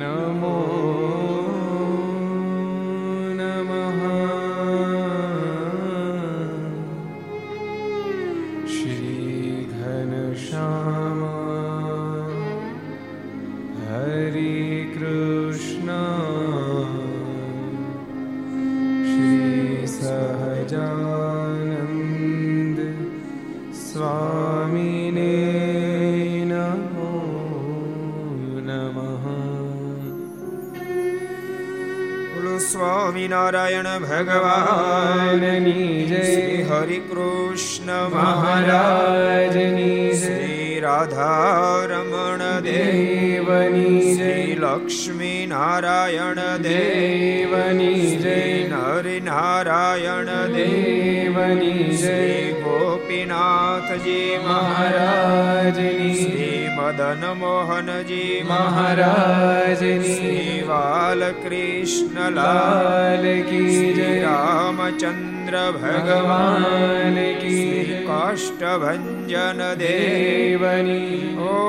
नमो સ્વામિનારાયણ ભગવાનની જય હરિ કૃષ્ણ મહારાજની શ્રી રાધારમણ દેવની શ્રી લક્ષ્મી નારાયણ દેવની જય નર નારાયણ દેવની જય ગોપીનાથજી મહારાજની મદન મોહનજી મહારાજ શ્રી બાલકૃષ્ણ લાલ કી રામચંદ્ર ભગવાન કી કાષ્ટભંજન દેવની. ઓ.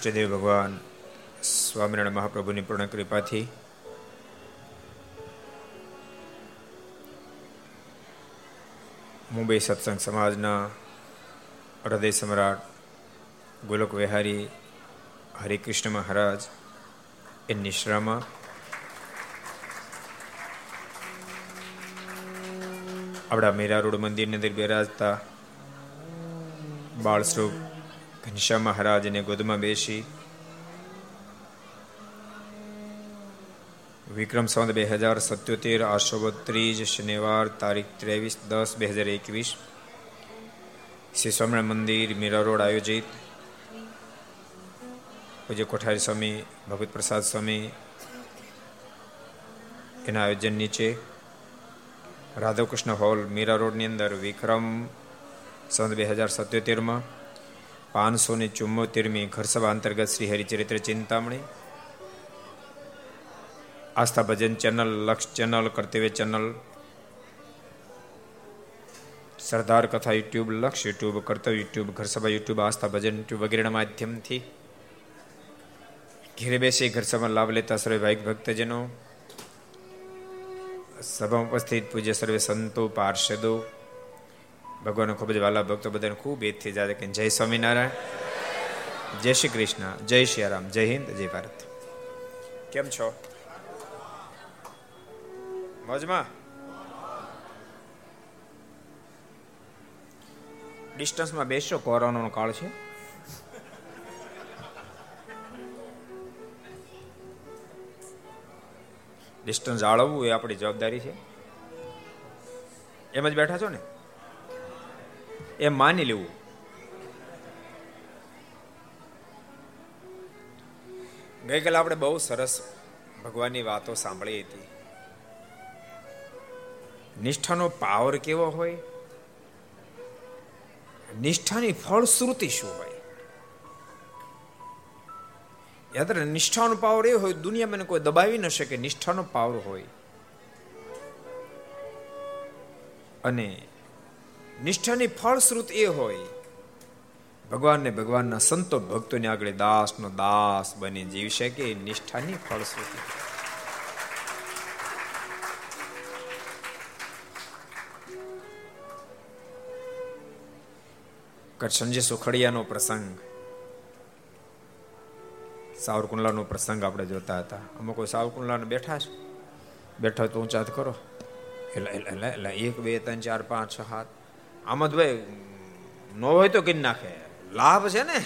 ઈષ્ટદેવ ભગવાન સ્વામિનારાયણ મહાપ્રભુની પૂર્ણ કૃપાથી મુંબઈ સત્સંગ સમાજના હૃદય સમ્રાટ ગોલક વિહારી હરિકૃષ્ણ મહારાજ એ નિશ્રામાં આપણા મીરા રોડ મંદિરની અંદર બિરાજતા બાળ સ્વરૂપ ઘનશ્યામ મહારાજને ગોદમાં બેસી વિક્રમ સંવત બે હજાર સત્યોતેર આઠસો ત્રીજ શનિવાર તારીખ ત્રેવીસ દસ બે હજાર એકવીસ શ્રી સ્વામિનારાયણ મંદિર મીરા રોડ આયોજિત પૂજ્ય કોઠારી સ્વામી ભગવત પ્રસાદ સ્વામી એના આયોજન નીચે રાધાકૃષ્ણ હોલ મીરા રોડની અંદર વિક્રમ સન બે હજાર સત્યોતેરમાં પાંચસો ને ચુમ્મોતેરમી ઘરસભા અંતર્ગત Shri Haricharitra Chintamani. Aastha Bhajan channel, Laksh channel, Kartavya channel. Sardar Katha YouTube, Laksh YouTube, Kartavya YouTube, Gharsabha YouTube, Aastha Bhajan YouTube વગેરેના માધ્યમથી. ઘેરે બેસી ઘરસભા લાભ લેતા સર્વે ભાઈક ભક્તજનો. સભા ઉપસ્થિત પૂજ્ય સર્વે સંતો, પાર્ષદો. ભગવાન ખૂબ જ વાલા ભક્તો બધાને ખૂબ એથી જાય કે જય સ્વામિનારાયણ. જય શ્રી કૃષ્ણ. જય શ્રી રામ. જય હિન્દ, જય ભારત. કેમ છો? મોજમાં? ડિસ્ટન્સમાં બેસો, કોરોનાનો કાળ છે. ડિસ્ટન્સ જાળવવું એ આપણી જવાબદારી છે. એમ જ બેઠા છો ને? એમ માની લેવું. ગઈકાલે આપણે બહુ સરસ ભગવાનની વાતો સાંભળી હતી. નિષ્ઠાનો પાવર કેવો હોય? નિષ્ઠાની ફળશ્રુતિ શું હોય? યાદ રહે, નિષ્ઠાનો પાવર એ હોય દુનિયા મને કોઈ દબાવી ન શકે, નિષ્ઠાનો પાવર હોય. અને નિષ્ઠાની ફળશ્રુત એ હોય. ભગવાનને ભગવાનના સંતો ભક્તોને આગળ દાસનો દાસ બની જીવી શકે નિષ્ઠાની ફળશ્રુતિ. કરશનજી સુખડિયાનો પ્રસંગ. સાવરકુંડલાનો પ્રસંગ આપણે જોતા હતા. અમુક કોઈ સાવરકુંડલાને બેઠા છે. બેઠા તો ઊંચા કરો. એટલે એટલે એટલે એક, બે, ત્રણ, ચાર, પાંચ, છ હાથ આમદભાઈ ન હોય તો કરી નાખે. લાભ છે ને?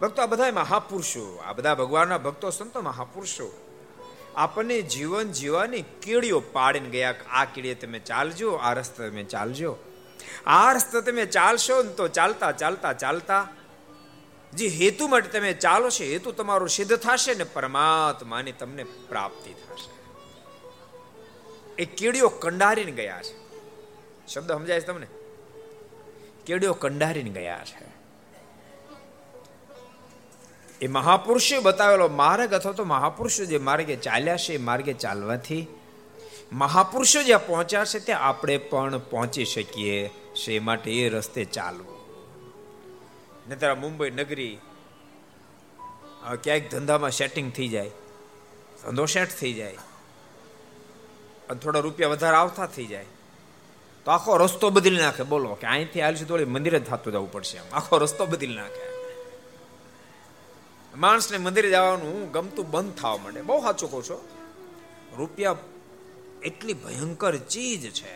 ભક્તો આ બધા મહાપુરુષો, આ બધા ભગવાનના ભક્તો, સંતો મહાપુરુષો, આપણને જીવન જીવવાની કીડીઓ પાડીને ગયા આ કીડીએ તમે ચાલજો, આ રસ્તે તમે ચાલજો. આ રસ્તે તમે ચાલશો ને તો ચાલતા ચાલતા ચાલતા જે હેતુ માટે તમે ચાલો છો હેતુ તમારો સિદ્ધ થશે ને પરમાત્માની તમને પ્રાપ્તિ થશે. એ કીડીઓ કંડારીને ગયા છે. શબ્દ સમજાય તમને? કીડીઓ કંડારીને ગયા છે. એ મહાપુરુષે બતાવેલો માર્ગ અથવા તો મહાપુરુષો જે માર્ગે ચાલ્યા છે, એ માર્ગે ચાલવાથી મહાપુરુષો જ્યાં પહોંચ્યા છે, ત્યાં આપણે પણ પહોંચી શકીએ છે માટે એ રસ્તે ચાલવું. નતર મુંબઈ નગરી ક્યાંક ધંધામાં સેટિંગ થઈ જાય, ધંધો સેટ થઈ જાય, અને થોડા રૂપિયા વધારે આવતા થઈ જાય. તો આખો રસ્તો બદલી નાખે. બોલો, કે અહીંથી હાલશે તો મંદિરે જ થતું જવું પડશે આખો રસ્તો બદલી નાખે. માણસને મંદિરે જવાનું ગમતું બંધ થવા માંડે. બહુ સાચું કહું છો. રૂપિયા એટલી ભયંકર ચીજ છે.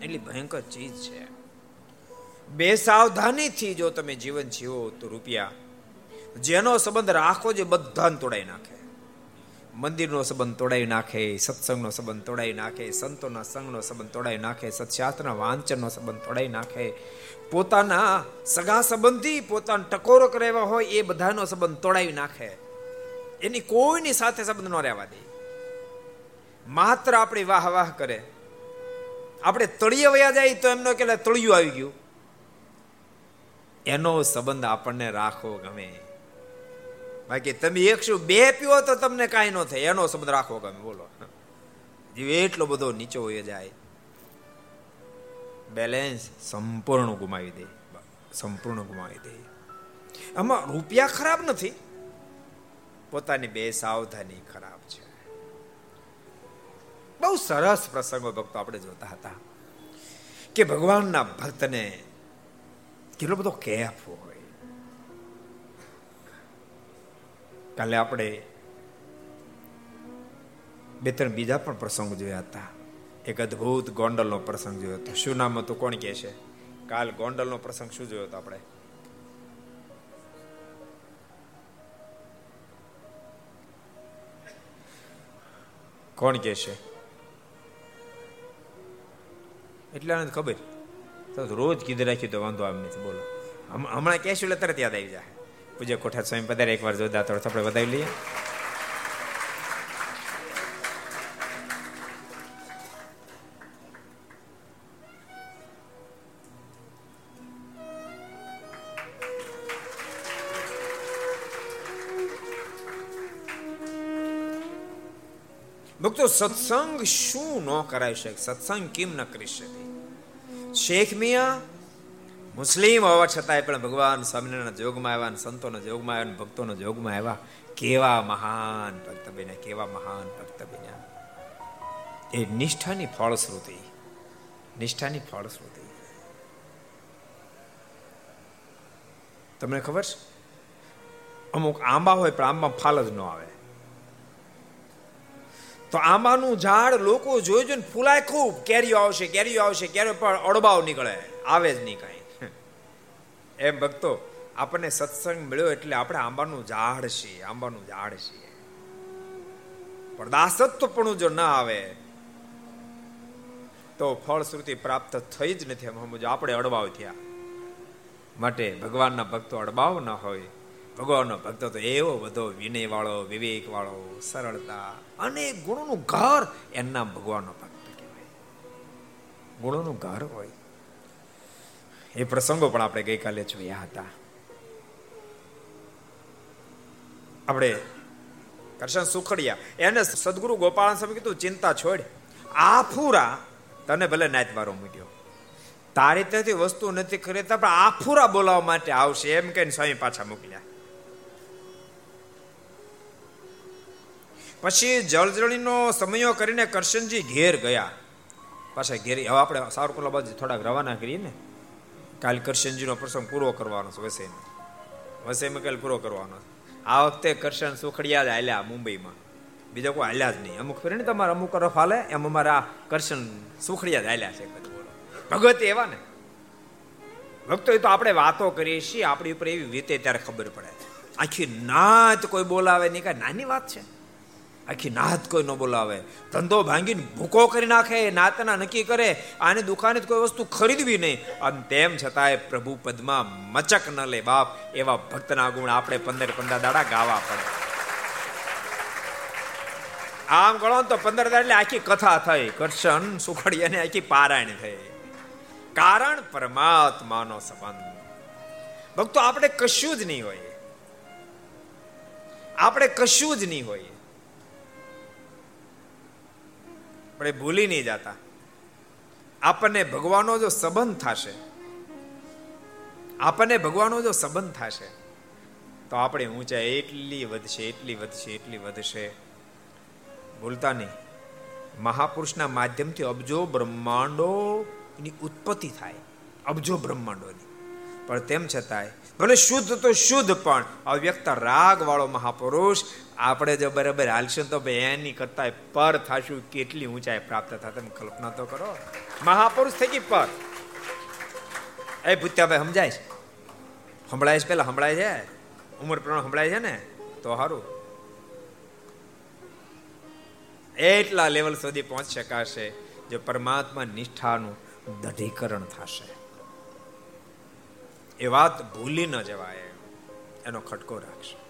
એટલી ભયંકર ચીજ છે. બે સાવધાનીથી જો તમે જીવન જીવો તો રૂપિયા જેનો સંબંધ રાખો જે બધાને તોડાઈ નાખે. મંદિરનો સંબંધ તોડાઈ નાખે, સત્સંગનો સંબંધ તોડાઈ નાખે, સંતોના સંઘનો સંબંધ તોડાઈ નાખે સત્શાસ્ત્રના વાંચનનો સંબંધ તોડાઈ નાખે. પોતાના સગા સંબંધી પોતાનો ટકોરો કરાવ્યા હોય એ બધાનો સંબંધ તોડાવી નાખે. એની કોઈની સાથે સંબંધ ન રહેવા દે. માત્ર આપણી વાહ વાહ કરે. આપણે તળિયે વયા જાય તો એમનો કે તળિયું આવી ગયું? એનો સંબંધ આપણને રાખવો ગમે. બાકી તમે એકસો બે પીવો તો તમને કાંઈ ન થાય, એનો સંબંધ રાખવો ગમે, બોલો. જીવ એટલો બધો નીચો હોય જાય. બેલેન્સ સંપૂર્ણ ગુમાવી દે, સંપૂર્ણ ગુમાવી દે. આમાં રૂપિયા ખરાબ નથી. પોતાની બે સાવધાની ખરાબ છે. બહુ સરસ પ્રસંગો ભક્તો આપણે જોતા હતા કે ભગવાનના ભક્તને કેટલો બધો કેફ હોય કાલે આપણે બે ત્રણ બીજા પણ પ્રસંગ જોયા હતા એક અદ્ભુત ગોંડલનો પ્રસંગ જોયો હતો શું નામ હતું કોણ કે છે કાલ ગોંડલનો પ્રસંગ શું જોયો હતો આપણે કોણ કે છે એટલે ખબર તો રોજ કીધું રાખ્યું તો વાંધો આમ નથી બોલો. હમણાં કહેશું એટલે તરત યાદ આવી જાય પૂજા કોઠા સ્વામી પધારે એકવાર જોરદાર થોડો આપણે વધાવી લઈએ. ભક્તો, સત્સંગ શું ન કરાવી શકે? સત્સંગ કેમ ન કરી શકે? શેખ મિયા, મુસ્લિમ હોવા છતાંય પણ ભગવાન સ્વામિનારાયણ જોગમાં આવ્યા સંતોના જોગમાં આવ્યા ભક્તોના જોગમાં આવ્યા. કેવા મહાન ભક્ત બન્યા, કેવા મહાન ભક્ત બન્યા. એ નિષ્ઠાની ફળશ્રુતિ નિષ્ઠાની ફળશ્રુતિ. તમને ખબર છે? અમુક આંબા હોય પણ આંબા ફાલ જ ન આવે. તો આંબાનું ઝાડ લોકો જોઈ જોઈને ફૂલાય ખૂબ. કેરીઓ આવશે કેરીઓ આવશે, કેરીઓ પણ અડબાવ નીકળે. આવે જ નહીં કાંઈ. એમ ભક્તો, આપણને સત્સંગ મળ્યો એટલે આપણે આંબાનું ઝાડ છીએ, આંબાનું ઝાડ છીએ. પણ દાસત્વપણું જો ના આવે, તો ફળશ્રુતિ પ્રાપ્ત થઈ જ નથી સમજો. આપણે અડબાવ થયા. માટે ભગવાનના ભક્તો અડબાવ ન હોય. ભગવાનનો ભક્ત તો એવો બધો વિનય વાળો વિવેક વાળો સરળતા અને ગુણોનું ઘર એના ભગવાનનો ભક્ત કહેવાય. ગુણોનું ઘર હોય. એ પ્રસંગો પણ આપણે ગઈકાલે જોયા હતા. આપણે કરશન સુખડિયા, એને સદગુરુ ગોપાલ સ્વામી કીધું, ચિંતા છોડ. આ ફૂરા તને ભલે નાચ મારો મૂક્યો. તારી ત્યાંથી વસ્તુ નથી ખરીદતા, પણ આફુરા બોલાવવા માટે આવશે. એમ કહીને સ્વામી પાછા મોકલ્યા. પછી જળજળીનો સમયો કરીને કરશનજી ઘેર ગયા. પાછા ઘેર, હવે આપણે સાવરકુલા બાજુ થોડાક રવાના કરીએ ને. કાલ કરશનજીનો પ્રસંગ પૂરો કરવાનો છે વસઈનો. વસઈમાં કાલ પૂરો કરવાનો આ વખતે કરશન સુખડિયા જ હાલ્યા મુંબઈમાં. બીજા કોઈ હાલ્યા જ નહીં. અમુક ફેરે ને તમારે અમુક રફ હાલે, એમ અમારા કરશન સુખડિયા જ હાલ્યા છે ભગવત એવા ને. ભક્તો એ તો આપણે વાતો કરીએ છીએ, આપણી ઉપર એવી વીતે ત્યારે ખબર પડે. આખી નાત કોઈ બોલાવે નહીં. કાંઈ નાની વાત છે. આખી નાત કોઈ ન બોલાવે. ધંધો ભાંગીને ભૂકો કરી નાખે, નાતના નક્કી કરે, આની દુકાને કોઈ વસ્તુ ખરીદવી નહીં. અને તેમ છતાંય પ્રભુ પદમાં મચક ન લે બાપ, એવા ભક્તના ગુણ આપણે પંદર પંદર દાડા ગાવા પડે. આમ ગણો તો પંદર દાડા એટલે આખી કથા થઈ. કરશન સુખડિયાને આખી પારાયણ થઈ. કારણ પરમાત્માનો સંબંધ. ભક્તો, આપણે કશું જ નહીં હોય. આપણે કશું જ નહીં હોઈએ આપણે ભૂલી નહીં જતા. આપણને ભગવાનનો જો સંબંધ થશે, આપણને ભગવાનનો જો સંબંધ થશે, તો આપણે ઊંચાઈ એટલી વધશે એટલી વધશે એટલી વધશે. ભૂલતા નહીં. મહાપુરુષના માધ્યમથી અબજો બ્રહ્માંડોની ઉત્પત્તિ થાય. અબજો બ્રહ્માંડોની. પણ તેમ છતાંય, ભલે શુદ્ધ તો શુદ્ધ પણ, અવ્યક્ત રાગ વાળો મહાપુરુષ આપણે જો બરાબર હાલશું તો એની કરતા પર થાશું, કેટલી ઊંચાઈ પ્રાપ્ત થાય, તમે કલ્પના તો કરો. મહાપુરુષ થઈ ગઈ પર. એ ભૂત્યાભાઈ સમજાય છે સંભળાય છે પેલા, સંભળાય છે? ઉમર પ્રમાણે સંભળાય છે ને? તો સારું એટલા લેવલ સુધી પહોંચી શકાશે જો પરમાત્મા નિષ્ઠાનું દઢીકરણ થશે. એ વાત ભૂલી ન જવાય. એનો ખટકો રાખશે.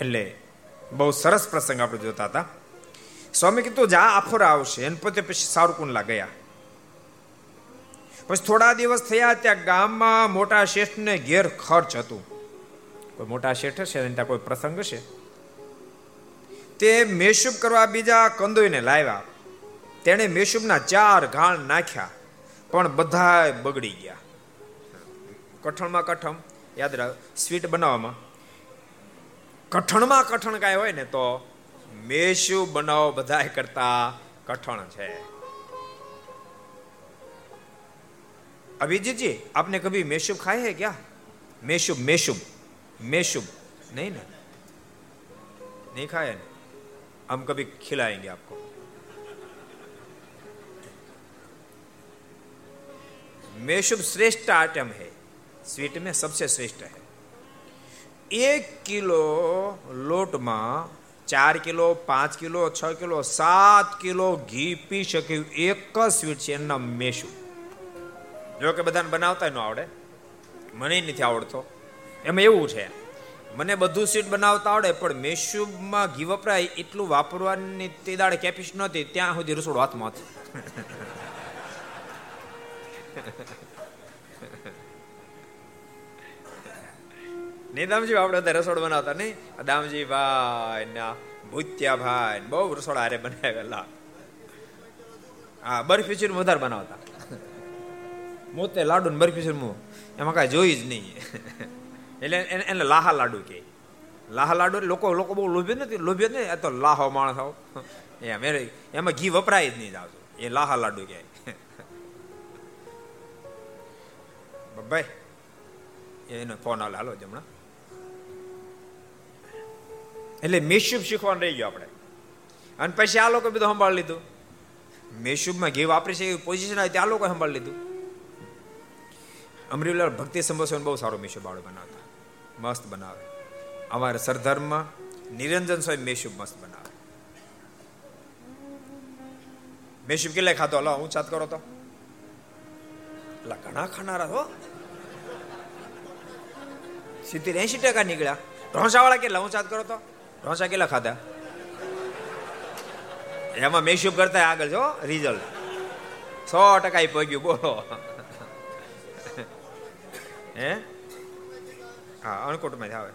એટલે બહુ સરસ પ્રસંગ આપણે જોતા હતા. સ્વામી કીધું, જા, આફોરા આવશે. એને પોતે પછી સારુકુંડલા ગયા. પછી થોડા દિવસ થયા, ત્યાં ગામમાં મોટા શેઠને ઘેર ખર્ચ હતું. કોઈ મોટા શેઠ હશે ત્યાં કોઈ પ્રસંગ હશે? તે મેશુબ કરવા બીજા કંદોઈને લાવ્યા. તેણે મેશુબના ચાર ઘાણ નાખ્યા, પણ બધા બગડી ગયા. કઠણમાં કઠમ યાદ રાખ, સ્વીટ બનાવવામાં. કઠણમાં કઠણ કાંઈ હોય ને તો મેશુબ બનાવો બધા કરતા કઠણ છે अभिजीत जी आपने कभी मेशुब खाए हैं क्या मेशुब मेशुब मेशुब नहीं ना नहीं खाया ना हम कभी खिलाएंगे आपको मेशुब श्रेष्ठ आइटम है स्वीट में सबसे श्रेष्ठ है એક કિલો લોટમાં ચાર કિલો, પાંચ કિલો, છ કિલો, સાત કિલો ઘી પી શકે એક જ સ્વીટ છે, એના મેશું. જો કે બધાને બનાવતા ન આવડે. મને નથી આવડતો. એમાં એવું છે, મને બધું સ્વીટ બનાવતા આવડે, પણ મેશુબમાં ઘી વપરાય એટલું વાપરવાની તે દાડે કેપિસ નહોતી, ત્યાં સુધી રસોડું હાથમાં હતું. નહીં દામજી આપણે બધા રસોડ બનાવતા નહીં? દામજી ભાઈ ના ભૂત્યા ભાઈ બહુ રસોડા હારે બનાવેલા. હા બરફી છે વધારે બનાવતા. મોતે લાડુ ને બરફી છે એમાં કાંઈ જોઈ જ નહીં. એટલે એને લાહા લાડુ કે લાહા લાડુ લોકો લોકો બહુ લોભ્ય નથી. લોભ્ય નહીં. તો લાહો માણસ આવો. એમ એમાં ઘી વપરાય જ નહીં આવતું એ લાહા લાડુ કહે. ભાઈ, એનો ફોન હાલ હાલો, જમણા. એટલે મેશુબ શીખવાનું રહી ગયો આપણે. અને પછી આ લોકો બધું સંભાળી લીધું. મેશુબમાં ઘી વાપરી છે એવી પોઝિશન આવી ત્યાં લોકો સંભાળી લીધું. અમરીલાલ ભક્તિ સંબોસન બહુ સારો મેશુબ આવડે બનાવતા. મસ્ત બનાવે. અમારે સરધર્મમાં નિરંજન સ્વામી મેશુબ મસ્ત બનાવે. મેશુબ કેટલા ખાતો હલો હું ચાત કરો તો. એટલે ઘણા ખાનારા હો. સિત્તેર એસી ટકા નીકળ્યા. ઢોસા વાળા કેટલા? હું ચાત કરો તો. ઢોસા કેટલા ખાધા? એમાં મેશુપ કરતા આગળ જો રિઝલ્ટ સો ટકા પગ્યું, બોલો. હે? હા અણકોટમાં આવે.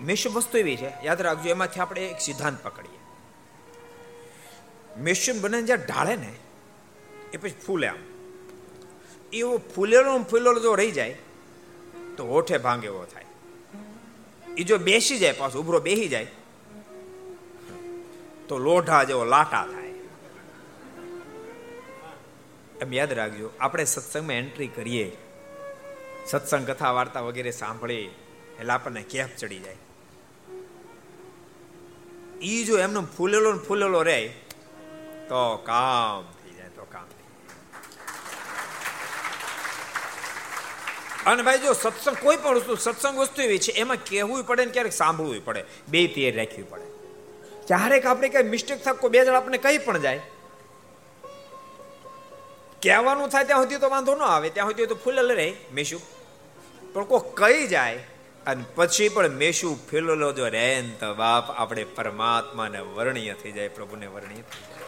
મેશુપ વસ્તુ એવી છે, યાદ રાખજો, એમાંથી આપણે એક સિદ્ધાંત પકડીએ. મેશુપ બને જ્યાં ઢાળે ને, એ પછી ફૂલે આમ. એવો ફૂલેલો ફૂલેલો જો રહી જાય, તો હોઠે ભાંગે એવો થાય. એ જો બેસી જાય પાછો, ઉભરો બેસી જાય, તો લોઢા જેવો લાટા થાય. એમ યાદ રાખજો, આપણે સત્સંગમાં એન્ટ્રી કરીએ, સત્સંગ કથા વાર્તા વગેરે સાંભળીએ, એટલે આપણને કેફ ચડી જાય. ઈ જો એમનો ફૂલેલો ફૂલેલો રહે, તો કામ અને ભાઈ જો સત્સંગ, કોઈ પણ વસ્તુ, સત્સંગ વસ્તુ એવી છે, એમાં કહેવું પડે ને ક્યારેક સાંભળવું પડે. બે તૈયાર રાખવી પડે. ક્યારેક આપણે કઈ મિસ્ટેક થાય કોઈ બે જણ આપણે કહી પણ જાય. કહેવાનું થાય ત્યાં સુધી તો વાંધો ન આવે, ત્યાં સુધી તો ફૂલ રહે, મેશુ. પણ કોઈ કહી જાય, અને પછી પણ મેશુ ફેલેલો જો રહે તો બાપ આપણે પરમાત્માને વર્ણ્ય થઈ જાય, પ્રભુને વર્ણ્ય થઈ જાય.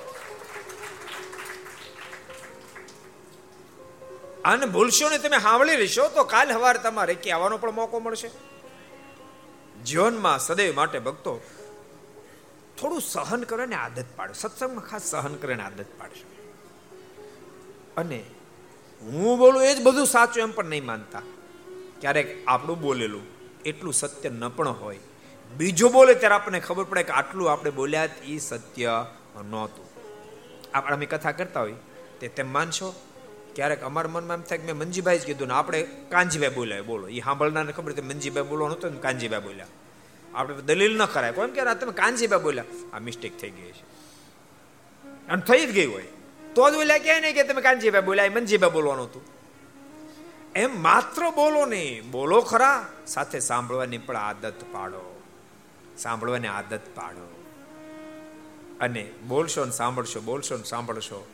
અને ભૂલશો ને તમે સાંભળી લેશો. તો કાલ સવારે તમારે કહેવાનો પણ મોકો મળશે. જીવનમાં સદૈવ માટે ભક્તો થોડું સહન કરવાની આદત પાડો. સત્સંગમાં ખાસ સહન કરીને આદત પાડશો અને હું બોલું એ જ બધું સાચું એમ પણ નહીં માનતા. ક્યારેક આપણું બોલેલું એટલું સત્ય ન પણ હોય. બીજો બોલે ત્યારે આપણને ખબર પડે કે આટલું આપણે બોલ્યા એ સત્ય નહોતું. આપણે અમે કથા કરતા હોય તે તેમ માનશો? ક્યારેક અમારા મનમાં એમ થાય કે મેં મંજીભાઈ જ કીધું ને આપણે કાંજીભાઈ બોલ્યા, બોલો. એ સાંભળનારને ખબર છે મંજીભાઈ બોલવાનું હતું ને કાંજીભાઈ બોલ્યા. આપણે દલીલ ન કરાય. કોમ કે તમે કાંજીભાઈ બોલ્યા? આ મિસ્ટેક થઈ ગઈ છે. અને થઈ જ ગઈ હોય. તો જ બોલ્યા કે નહીં કે તમે કાંજીભાઈ બોલ્યા મંજીભાઈ બોલવાનું હતું. એમ માત્ર બોલો નહીં, બોલો ખરા, સાથે સાંભળવાની પણ આદત પાડો. સાંભળવાની આદત પાડો. અને બોલશો ને સાંભળશો, બોલશો ને સાંભળશો.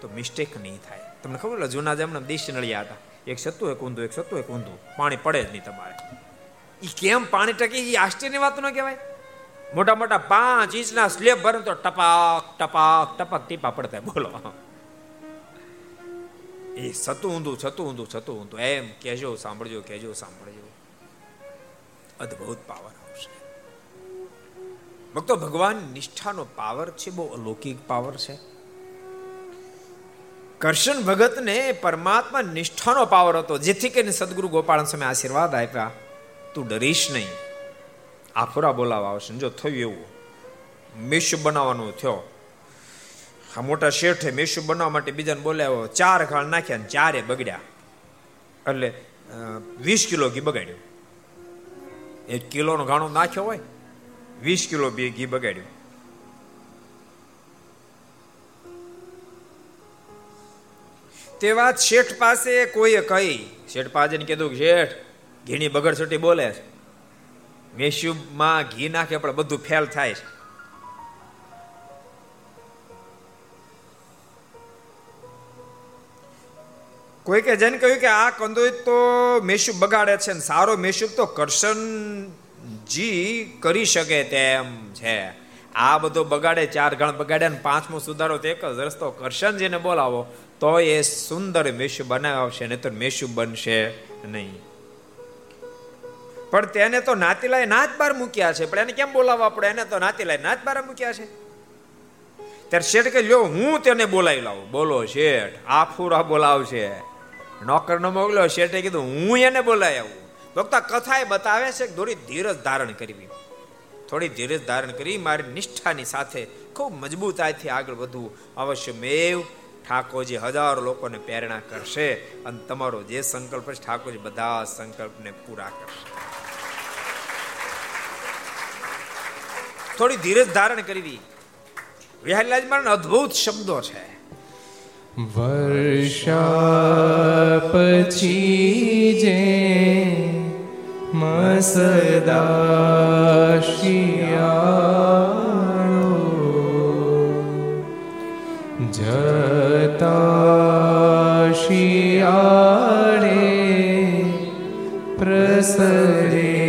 તો મિસ્ટેક નહીં થાય. તમને ખબર જૂના જમણા દેશી નળિયા હતા? એક સત્તુ એક ઊંધું એક સત્તુ એક ઊંધું પાણી પડે જ નહીં તમારે. એ કેમ પાણી ટકે? એ આશ્ચર્યની વાત ન કહેવાય. મોટા મોટા પાંચ ઇંચના સ્લેબ ભરે તો ટપાક ટપાક ટપાક ટીપા પડતા બોલો. એ સતું ઊંધું છતું ઊંધું છતું ઊંધું. એમ કહેજો, સાંભળજો કહેજો, સાંભળજો. અદ્ભુત પાવર આવશે. ભક્તો, ભગવાન નિષ્ઠાનો પાવર છે, બહુ અલૌકિક પાવર છે. કરશન ભગતને પરમાત્મા નિષ્ઠાનો પાવર હતો. જેથી કરીને સદગુરુ ગોપાલ સમય આશીર્વાદ આપ્યા. તું ડરીશ નહીં. આફુરા બોલાવા આવશે. જો થયું એવું મેશ બનાવવાનું થયો. આ મોટા શેઠે મેશુ બનાવવા માટે બીજાને બોલાવ્યો. ચાર ખાળ નાખ્યા ને ચારે બગડ્યા. એટલે વીસ કિલો ઘી બગાડ્યું. એક કિલોનો ઘાણો નાખ્યો હોય, વીસ કિલો ઘી બગાડ્યું. તે વાત શેઠ પાસે કોઈએ કહી? શેઠ પાસે કીધું શેઠ, ઘીની બગડસટી બોલે છે. મેસ્યુમાં ઘી નાખે, પણ બધું ફેલ થાય છે. કોઈ કે જેને કહ્યું કે, આ કંદોઈ તો મેશુબ બગાડે છે ને, સારો મેશુબ તો કરશનજી કરી શકે તેમ છે. આ બધો બગાડે, ચાર ગણ બગાડે ને, પાંચમો સુધારો તો એક જ રસ્તો કરશનજીને બોલાવો. તો એ સુંદર મેશુ બનાવશે ને તો મેશુ બનશે નહીં. પણ તેને તો નાતીલાએ નાથ બાર મૂક્યા છે, પણ એને કેમ બોલાવવા પડે? એને તો નાતીલાએ નાથ બાર મૂક્યા છે. ત્યારે શેઠ કે લ્યો, હું તેને બોલાવી લાવું. બોલો, શેઠ, આ ફૂરા બોલાવશે. નોકર નો મોકલ્યો, શેઠે કીધું, હું એને બોલાવી આવું. વક્તા કથા એ બતાવે છે કે થોડી ધીરજ ધારણ કરવી. થોડી ધીરજ ધારણ કરી, મારી નિષ્ઠાની સાથે ખૂબ મજબૂતાઈથી આગળ વધવું અવશ્ય મેવ ઠાકોરજી હજારો લોકોને પ્રેરણા કરશે અને તમારો જે સંકલ્પ છે ઠાકોરજી બધા સંકલ્પને પૂરા કરશે. થોડી ધીરજ ધારણ કરવી. વિહારીલાલ મારા અદ્ભુત શબ્દો છે. વર્ષા પછી જે મસદા જતા શિયાળે પ્રસરે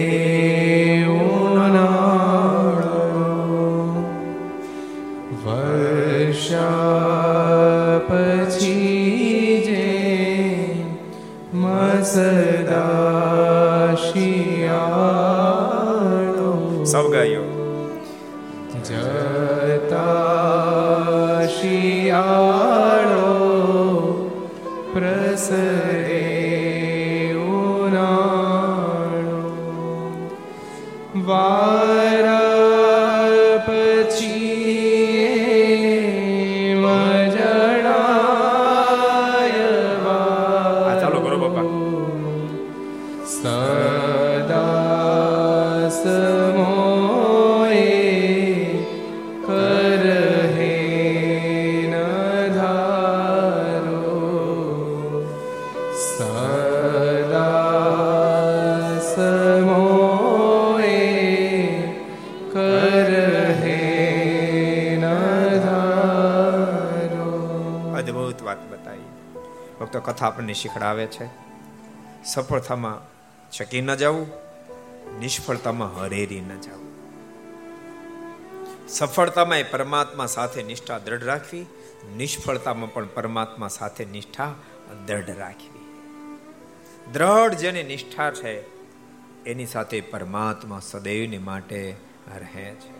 આપણને શીખડાવે છે. સફળતામાં ચકી ન જવું નિષ્ફળતામાં હરેરી ન જવું સફળતામાં પરમાત્મા સાથે નિષ્ઠા દ્રઢ રાખવી, નિષ્ફળતામાં પણ પરમાત્મા સાથે નિષ્ઠા દ્રઢ રાખવી. દ્રઢ જેની નિષ્ઠા છે, એની સાથે પરમાત્મા સદૈવને માટે રહે છે.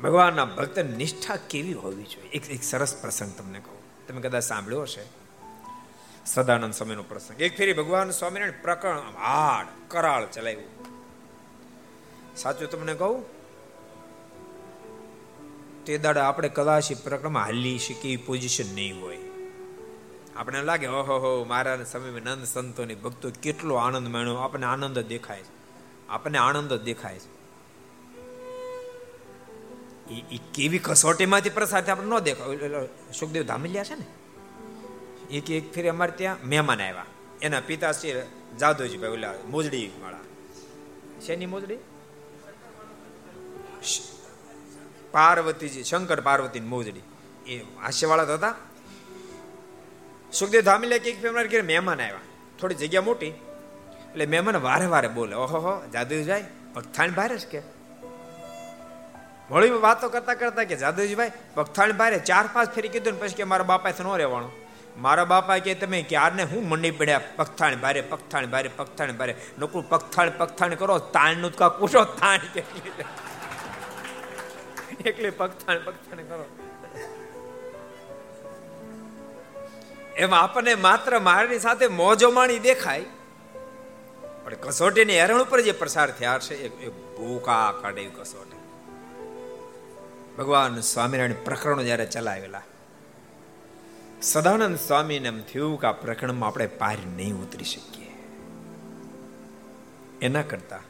ભગવાનના ભક્ત નિષ્ઠા કેવી હોવી જોઈએ? એક એક સરસ પ્રસંગ તમને કહું. તમે કદાચ સાંભળ્યો હશે. સદાનંદ સ્વામીનો પ્રસંગ. એક ફેરી ભગવાન સ્વામિનારાયણ પ્રકરણ હાડ કરાળ ચલાવ્યું. સાચું તમને કહું? તે દાડા આપણે કદાચ પ્રકરણમાં હાલી શીખી પોઝિશન નહીં હોય. આપણે લાગે, ઓહો, હો મારા સમયમાં નંદ સંતોની ભક્તો કેટલો આનંદ માણ્યો. આપણને આનંદ દેખાય છે. આપણને આનંદ દેખાય છે. એ કેવી કસોટીમાંથી પ્રસાદ આપણે ન દેખાય. સુખદેવ ધામલિયા છે ને? એક એક ફેરી અમારે ત્યાં મહેમાન આવ્યા. એના પિતા જાદવજી ભાઈ ઓલા મોજડી વાળા શેની મોજડી? પાર્વતીજી, શંકર પાર્વતી મોજડી. એ હાસ્યવાળા હતા. સુખદેવ ધામલિયા કે એક ફેરી ઘરે મહેમાન આવ્યા. થોડી જગ્યા મોટી. એટલે મહેમાન વારે વારે બોલે ઓહો જાદવજી પગથાણ ભારે જ કે. વળી વાતો કરતા કરતા કે જાદવજીભાઈ પગથાણ ભારે ચાર પાંચ ફેરી કીધું ને પછી કે મારા બાપા ન રહેવાનું. મારા બાપા કે તમે ક્યારને હું મંડી પડ્યા? પગથાણ ભારે પગથાણ ભારે પગથાણ ભારે નોકરું પગથાણ પગથાણ કરો તાણનું કા કૂટો તાણ એકલી પગથાણ પગથાણ કરો. એમાં આપણને માત્ર મારની સાથે મોજો માણી દેખાય, પણ કસોટીની હેરણ ઉપર જે પ્રસાર થયા છે, એ ભૂકા કાઢે કસોટી. ભગવાન સ્વામિનારાયણ પ્રકરણો જ્યારે ચલાવેલા, સદાનંદ સ્વામીને એમ થયું કે આ પ્રકરણમાં આપણે પાર નહીં ઉતરી શકીએ. એના કરતા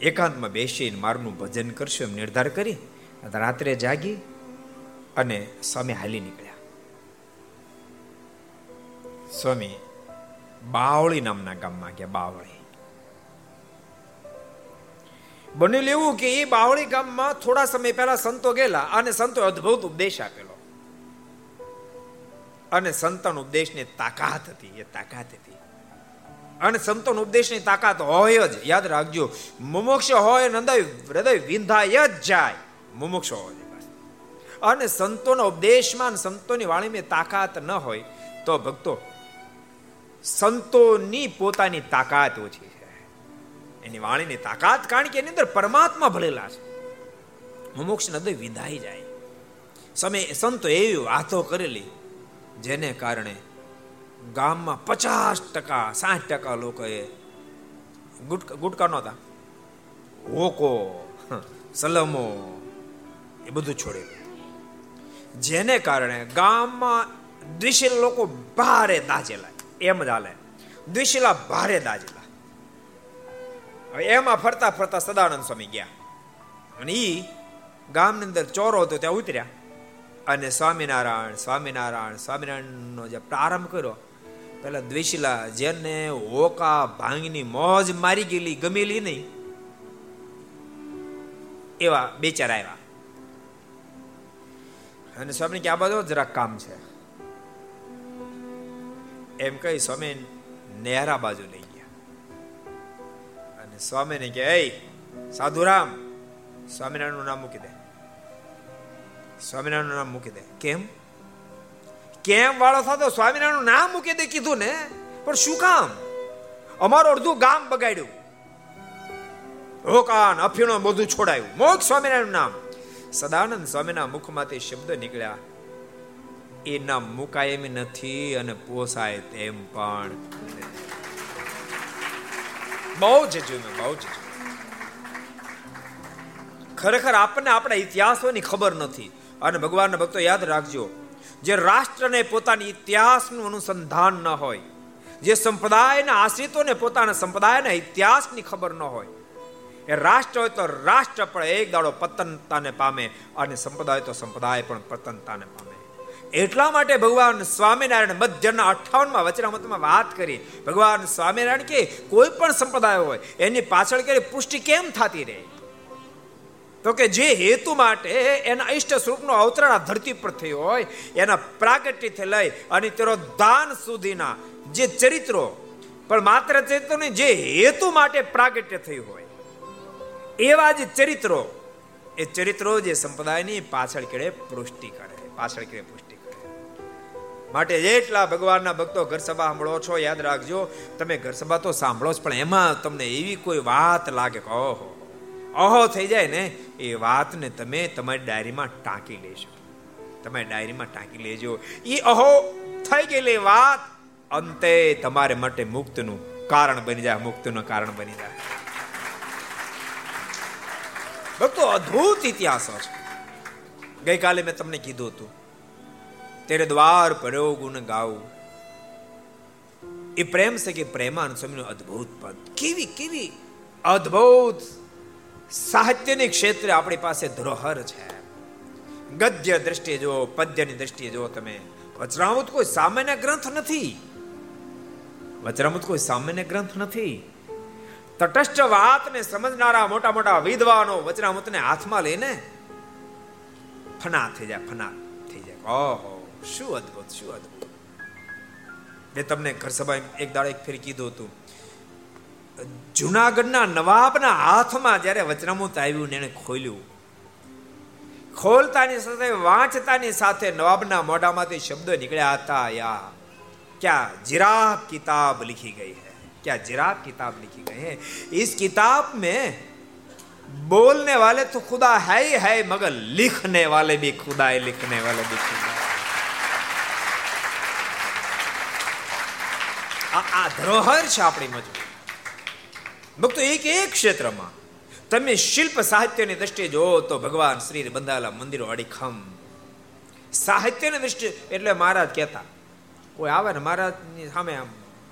એકાંતમાં બેસીને મારનું ભજન કરશું એમ નિર્ધાર કરી રાત્રે જાગી અને સ્વામી હાલી નીકળ્યા. સ્વામી બાવળી નામના ગામમાં ગયા, બાવળી. બન્યું એવું કે એ બાવળી ગામમાં થોડા સમય પહેલા સંતો ગયેલા અને સંતો અદ્ભુત ઉપદેશ આપેલો. અને સંતન ઉપદેશની તાકાત હતી, એ તાકાત હતી. અને સંતોન ઉપદેશની તાકાત હોય જ, યાદ રાખજો. મુમુક્ષ હોય હૃદય હૃદય વિંધાય જ જાય. મુમુક્ષ હોય અને સંતોના ઉપદેશમાં સંતોની વાણીમાં તાકાત ન હોય તો ભક્તો, સંતોની પોતાની તાકાત ઓછી એની વાણીની તાકાત કારણ કે એની અંદર પરમાત્મા ભળેલા છે. મુમુક્ષ હૃદય વિધાઈ જાય. સમય સંતો એવી વાતો કરેલી, જેને કારણે ગામમાં પચાસ ટકા, સાઠ ટકા લોકોએ ગુટકા ગુટકા નહોતા. હોકો, સલમો, એ બધું છોડે. જેને કારણે ગામમાં દ્વિશીલ લોકો ભારે દાજેલા એમ જ હાલે. દ્વિશીલા ભારે દાજેલા હવે એમાં ફરતા ફરતા સદાનંદ સ્વામી ગયા. અને ઈ ગામની અંદર ચોરો હતો, ત્યાં ઉતર્યા. અને સ્વામિનારાયણ સ્વામિનારાયણ, સ્વામિનારાયણનો જે પ્રારંભ કર્યો, પેલા દ્વિશીલા જેને હોકા ભાંગની મોજ મારી ગયેલી, ગમેલી નહીં. એવા બે ચાર આવ્યા. અને સ્વામી કે આ બાજુ જરાક કામ છે. એમ કહી સ્વામી નેહરા બાજુ લઈ સ્વામીને કે એ સાધુરામ સ્વામિનારાયણનું નામ મૂકી દે સ્વામિનારાયણનું નામ મૂકી દે કેમ કેમ વાળો થતો સ્વામિનારાયણનું નામ મૂકી દે કીધું ને પણ શું કામ અમારું અડધું ગામ બગાડ્યું રોકાણ અફીણો બધું છોડાયું મોક્ષ સ્વામિનારાયણ નામ સદાનંદ સ્વામીના મુખમાંથી શબ્દ નીકળ્યા એ નામ મુકાય એમ નથી અને પોસાય તેમ પણ બહુ જ જૂનું બહુ જ. ખરેખર આપણને આપણા ઇતિહાસોની ખબર નથી. અને ભગવાનના ભક્તો યાદ રાખજો, જે રાષ્ટ્રને પોતાની ઇતિહાસનું અનુસંધાન ન હોય, જે સંપ્રદાયના આશ્રિતોને પોતાના સંપ્રદાયના ઇતિહાસની ખબર ન હોય, એ રાષ્ટ્ર હોય તો રાષ્ટ્ર પણ એક દાડો પતનતાને પામે અને સંપ્રદાય તો સંપ્રદાય પણ પતનતાને પામે. એટલા માટે ભગવાન સ્વામિનારાયણ મધ્યના અઠાવનમાં વચનામતમાં વાત કરી. ભગવાન સ્વામિનારાયણ કે, કોઈ પણ સંપ્રદાય હોય, એની પાછળ કે પુષ્ટિ કેમ થતી રહે? તો કે, જે હેતુ માટે એના ઈષ્ટ સ્વરૂપનો અવતરણ આ ધરતી પર થયો હોય, એના પ્રાગટ્યથી લઈ અને તેનો દાન સુધીના જે ચરિત્રો, પણ માત્ર ચરિત્રો જે હેતુ માટે પ્રાગટ્ય થયું હોય, એવા જે ચરિત્રો, એ ચરિત્રો જે સંપ્રદાયની પાછળ કેળે પુષ્ટિ કરે, પાછળ કેળે પુષ્ટિ માટે જેટલા ભગવાનના ભક્તો ઘર સભા સાંભળો છો, યાદ રાખજો, તમે ઘર સભા તો સાંભળો છો પણ એમાં તમને એવી કોઈ વાત લાગે કે ઓહો અહો થઈ જાય ને, એ વાતને તમે તમારી ડાયરીમાં ટાંકી લેજો તમે ડાયરીમાં ટાંકી લેજો. એ અહો થઈ ગયેલી વાત અંતે તમારે માટે મુક્તનું કારણ બની જાય, મુક્તનું કારણ બની જાય. ભક્તો અદ્ભુત ઇતિહાસ છે. ગઈકાલે મેં તમને કીધું હતું તેરે દ્વાર પડ્યો ગુણ ગાવું એ પ્રેમ છે કે પ્રેમાન સ્વામીનું અદ્ભુત પદ કેવી કેવી અદ્ભુત સાહિત્યની ક્ષેત્રે આપણી પાસે ધરોહર છે ગદ્ય દ્રષ્ટિએ જો પદ્યની દ્રષ્ટિએ જો તમે વચરામૃત કોઈ સામાન્ય ગ્રંથ નથી વચરામૃત કોઈ સામાન્ય ગ્રંથ નથી તટસ્થ વાતને સમજનારા મોટા મોટા વિદ્વાનો વચરામૃતને હાથમાં લઈને ફના થઈ જાય ફના થઈ જાય ઓહો શું અદ્ભુત શું અદ્ભુત મેં તમને ઘર સભા એક દાડે એક ફેર કીધું હતું જુનાગઢના નવાબના હાથમાં જ્યારે વચનામૃત આવ્યું ને એને ખોલ્યું ખોલતાની સાથે વાંચતાની સાથે નવાબના મોઢામાંથી શબ્દો નીકળ્યા હતા યા ક્યાં जिराब किताब लिखी गई है क्या जिराब किताब लिखी गई है इस किताब में बोलने वाले तो खुदा है ही है मगर लिखने वाले भी खुदा है लिखने वाले भी खुदा આ ધરોહર છે આપણી મજબૂત ભક્તો, એક એક ક્ષેત્રમાં તમે શિલ્પ સાહિત્યની દ્રષ્ટિએ જો તો ભગવાન શ્રી બંધાયેલા મંદિરો અડીખમ. સાહિત્યની દ્રષ્ટિએ એટલે મહારાજ કહેતા, કોઈ આવે ને મહારાજની સામે આમ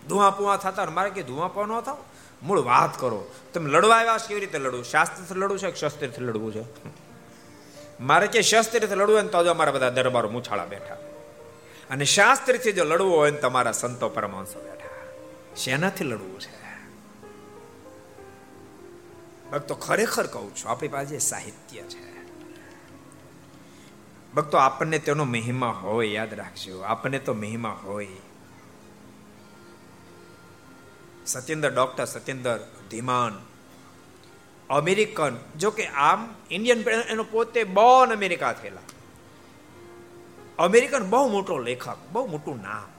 ધુઆ પુઆ થતા મારે કે ધુઆ પુઆ ન થાવ? મૂળ વાત કરો, તમે લડવા આવ્યા કેવી રીતે લડવું? શાસ્ત્રથી લડવું છે કે શસ્ત્રથી લડવું છે? મારે કે શસ્ત્રથી લડવું હોય ને તો જો અમારા બધા દરબારો મૂછાળા બેઠા. અને શાસ્ત્રથી જો લડવું હોય ને તમારા સંતો પરમાંશ બેઠા. શેનાથી લડવું છે? ભક્તો ખરેખર કહું છું, આપણી પાસે સાહિત્ય છે. ભક્તો, આપણને તેનો મહિમા હોય, યાદ રાખજો. આપણને તો મહિમા હોય. સત્યેન્દ્ર ડોક્ટર સત્યેન્દ્ર ધીમાન, અમેરિકન, જો કે આમ ઇન્ડિયન એનો પોતે બોન અમેરિકા થયેલા. અમેરિકન બહુ મોટો લેખક, બહુ મોટું નામ.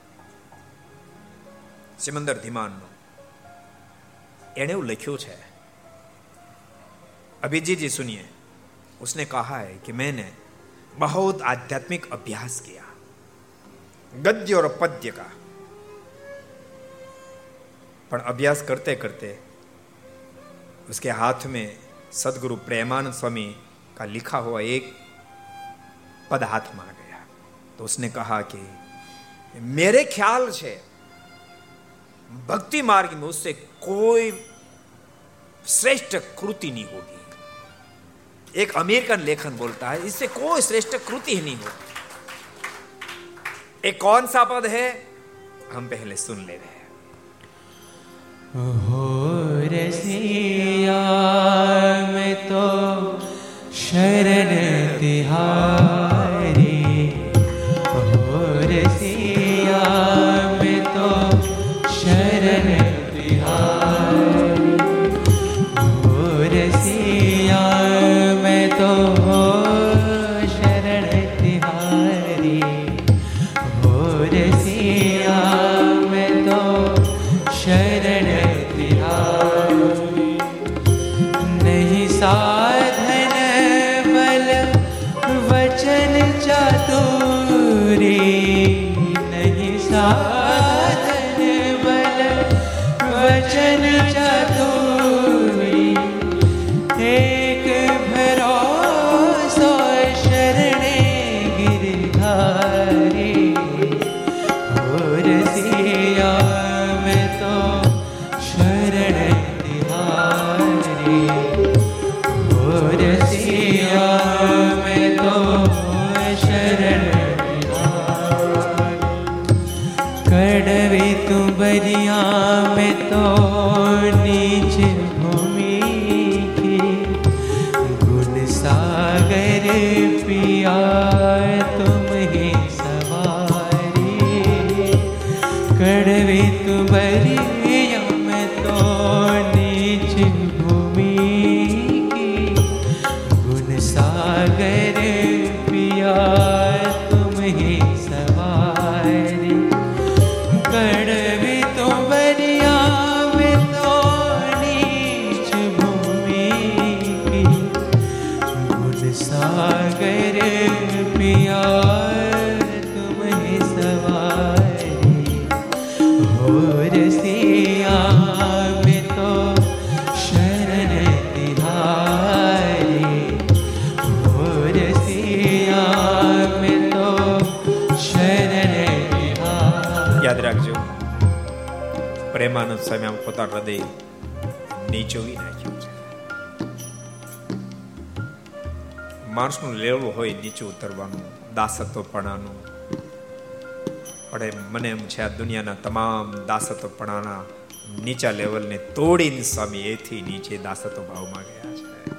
સિમંદર ધીમાનનો એણે એવું લખ્યું છે अभिजीत जी सुनिए उसने कहा है कि मैंने बहुत आध्यात्मिक अभ्यास किया गद्य और पद्य का पर अभ्यास करते करते उसके हाथ में सदगुरु प्रेमानंद स्वामी का लिखा हुआ एक पद हाथ में आ गया तो उसने कहा कि मेरे ख्याल से भक्ति मार्ग में उससे कोई श्रेष्ठ कृति नहीं होगी। एक अमेरिकन लेखन बोलता है, इससे कोई श्रेष्ठ कृति ही नहीं होती एक कौन सा पद है? हम पहले सुन ले रहे हैं। हो रसिया में तो शरण तिहारी પ્રેમાનંદ આમ પોતાનું હૃદય નીચોવી નાખ્યું છે. માણસનું લેવલ હોય નીચું ઉતરવાનું, દાસત્વપણાનું. પણ મને એમ છે આ દુનિયાના તમામ દાસત્વપણાના નીચા લેવલને તોડીને સ્વામી એથી નીચે દાસત્વ ભાવમાં ગયા છે.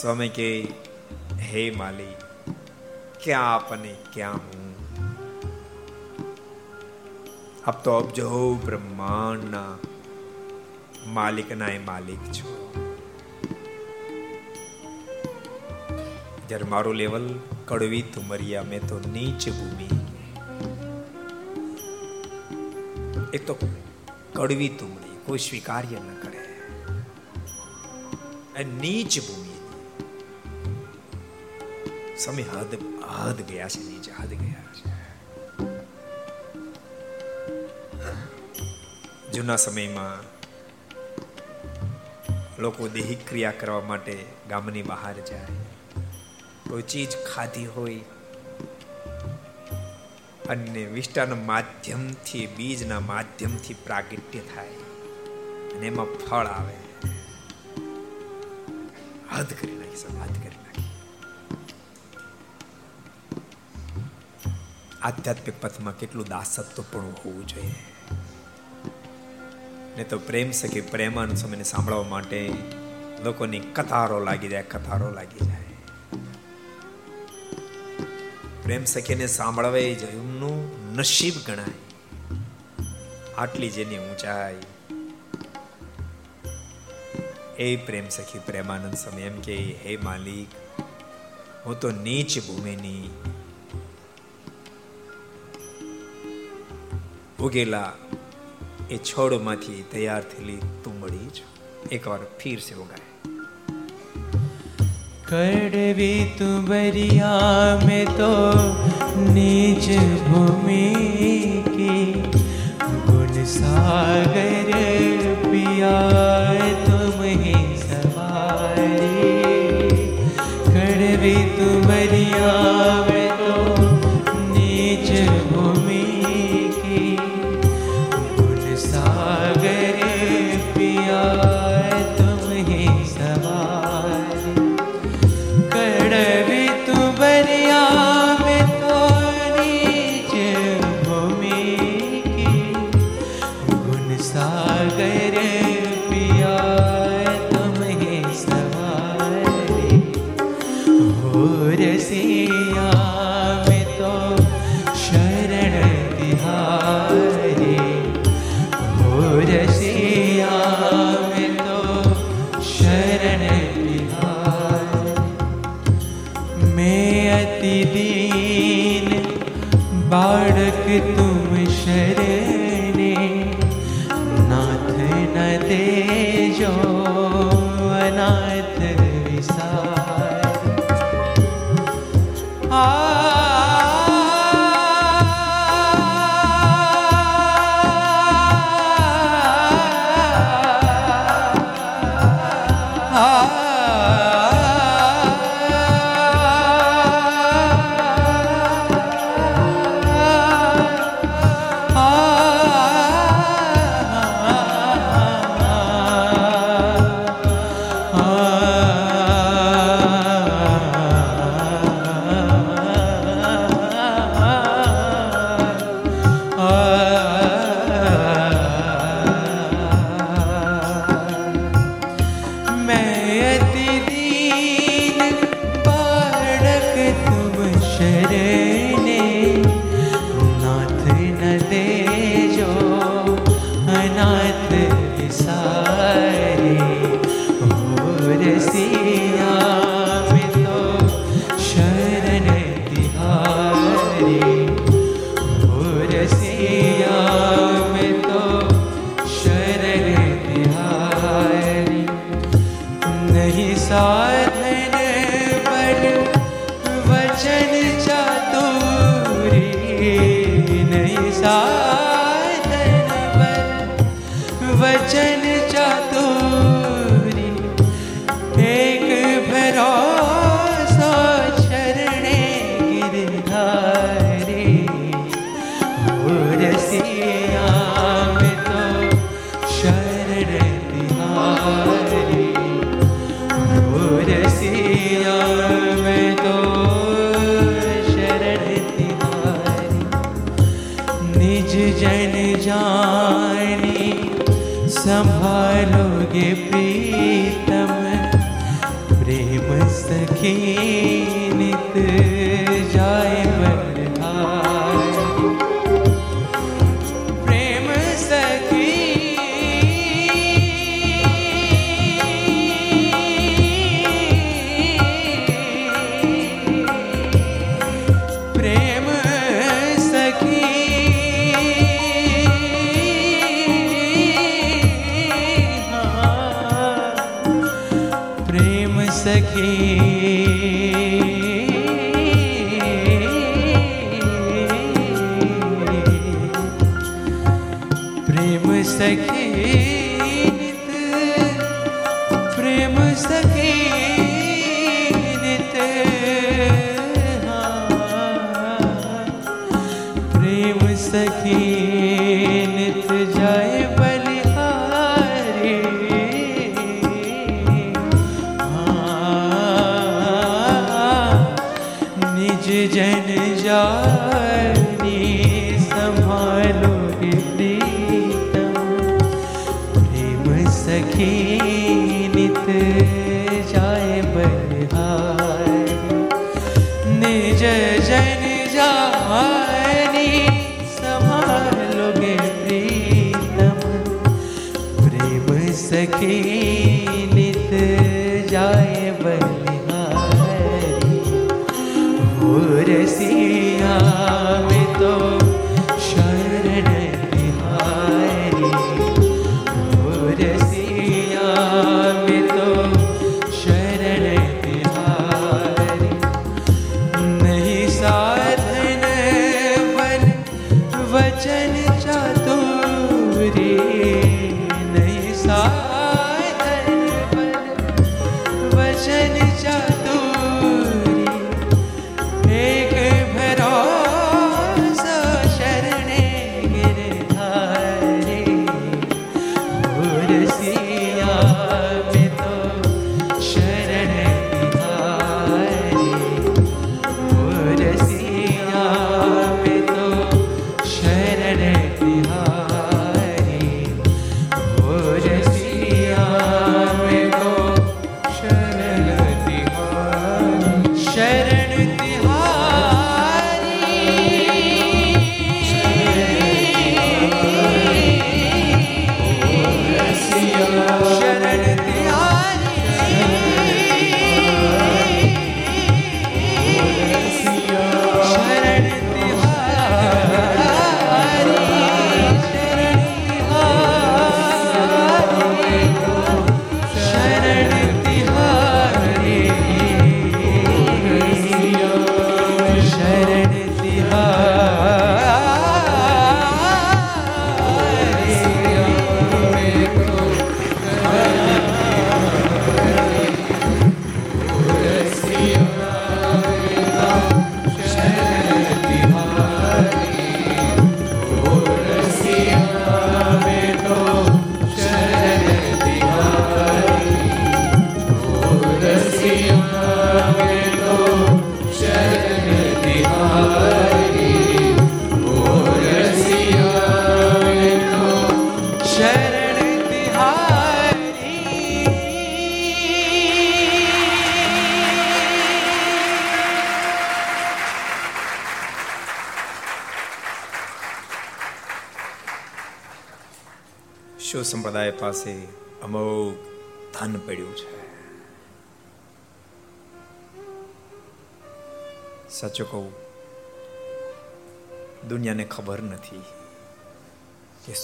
સ્વામી કે, હે માલી ક્યાં આપને ક્યાં હું આપ તો અબજો બ્રહ્માંડના માલિકના એ માલિક છો જ્યારે મારું લેવલ કડવી તુમરિયા મેં તો નીચ ભૂમિ એક તો કડવી તુમરી કોઈ સ્વીકાર્ય ન કરે એ નીચ ભૂમિ સમય હદ હદ ગયા છે જૂના સમયમાં લોકો દેહિક ક્રિયા કરવા માટે ગામની બહાર જાય. કોઈ ચીજ ખાધી હોય અને વિષ્ટાના માધ્યમથી, બીજના માધ્યમથી પ્રાગટ્ય થાય અને એમાં ફળ આવે. હદ કરી નાખી સર હદ કરી નાખી. આધ્યાત્મિક પથમાં કેટલું દાસત્વ પણ હોવું જોઈએ. નહીં તો પ્રેમ સખી પ્રેમાનંદ સ્વામીને સાંભળવા માટે લોકોની કતારો લાગી જાય કતારો લાગી જાય. પ્રેમ સખીને સાંભળવા એ નસીબ ગણાય. આટલી જેની ઊંચાઈ. એ પ્રેમ સખી પ્રેમાનંદ સમય એમ કે, હે માલિક, હું તો નીચ ભૂમિની. ઉગેલા એ છોડમાંથી તૈયાર થયેલી તુંબડી જ એકવાર ફીર સે ઉગાય કડવી તુબરિયા મેં તો નીચ ભૂમિ કી ગુણ સાગર પિયા तुम्हें सवारी कड़वे तुमरिया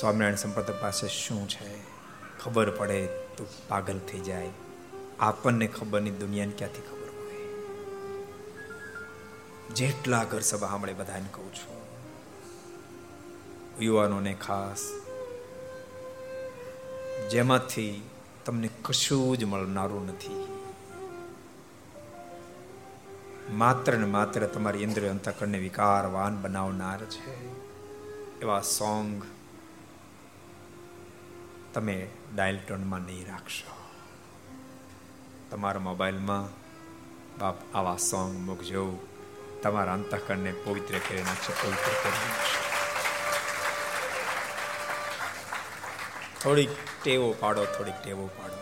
સ્વામિનારાયણ સંપ્રદાય પાસે શું છે? ખબર પડે તો પાગલ થઈ જાય. આપણને ખબર નહીં દુનિયાને ક્યાંથી ખબર હોય? જેટલા ઘર સભા સાંભળે બધાને કહું છું. યુવાનોને ખાસ. જેમાંથી તમને કશું જ મળનારું નથી. માત્ર ને માત્ર તમારી ઇન્દ્રિય અંતકરણને વિકારવાન બનાવનાર છે. એવા સોંગ તમે ડાયલ ટોનમાં નહીં રાખશો. તમારા મોબાઈલમાં બાપ આવા સોંગ મૂકજો. તમારા અંતઃકરણને પવિત્ર કરી નાખશે, પવિત્ર કરી નાખશે. થોડીક ટેવો પાડો, થોડીક ટેવો પાડો.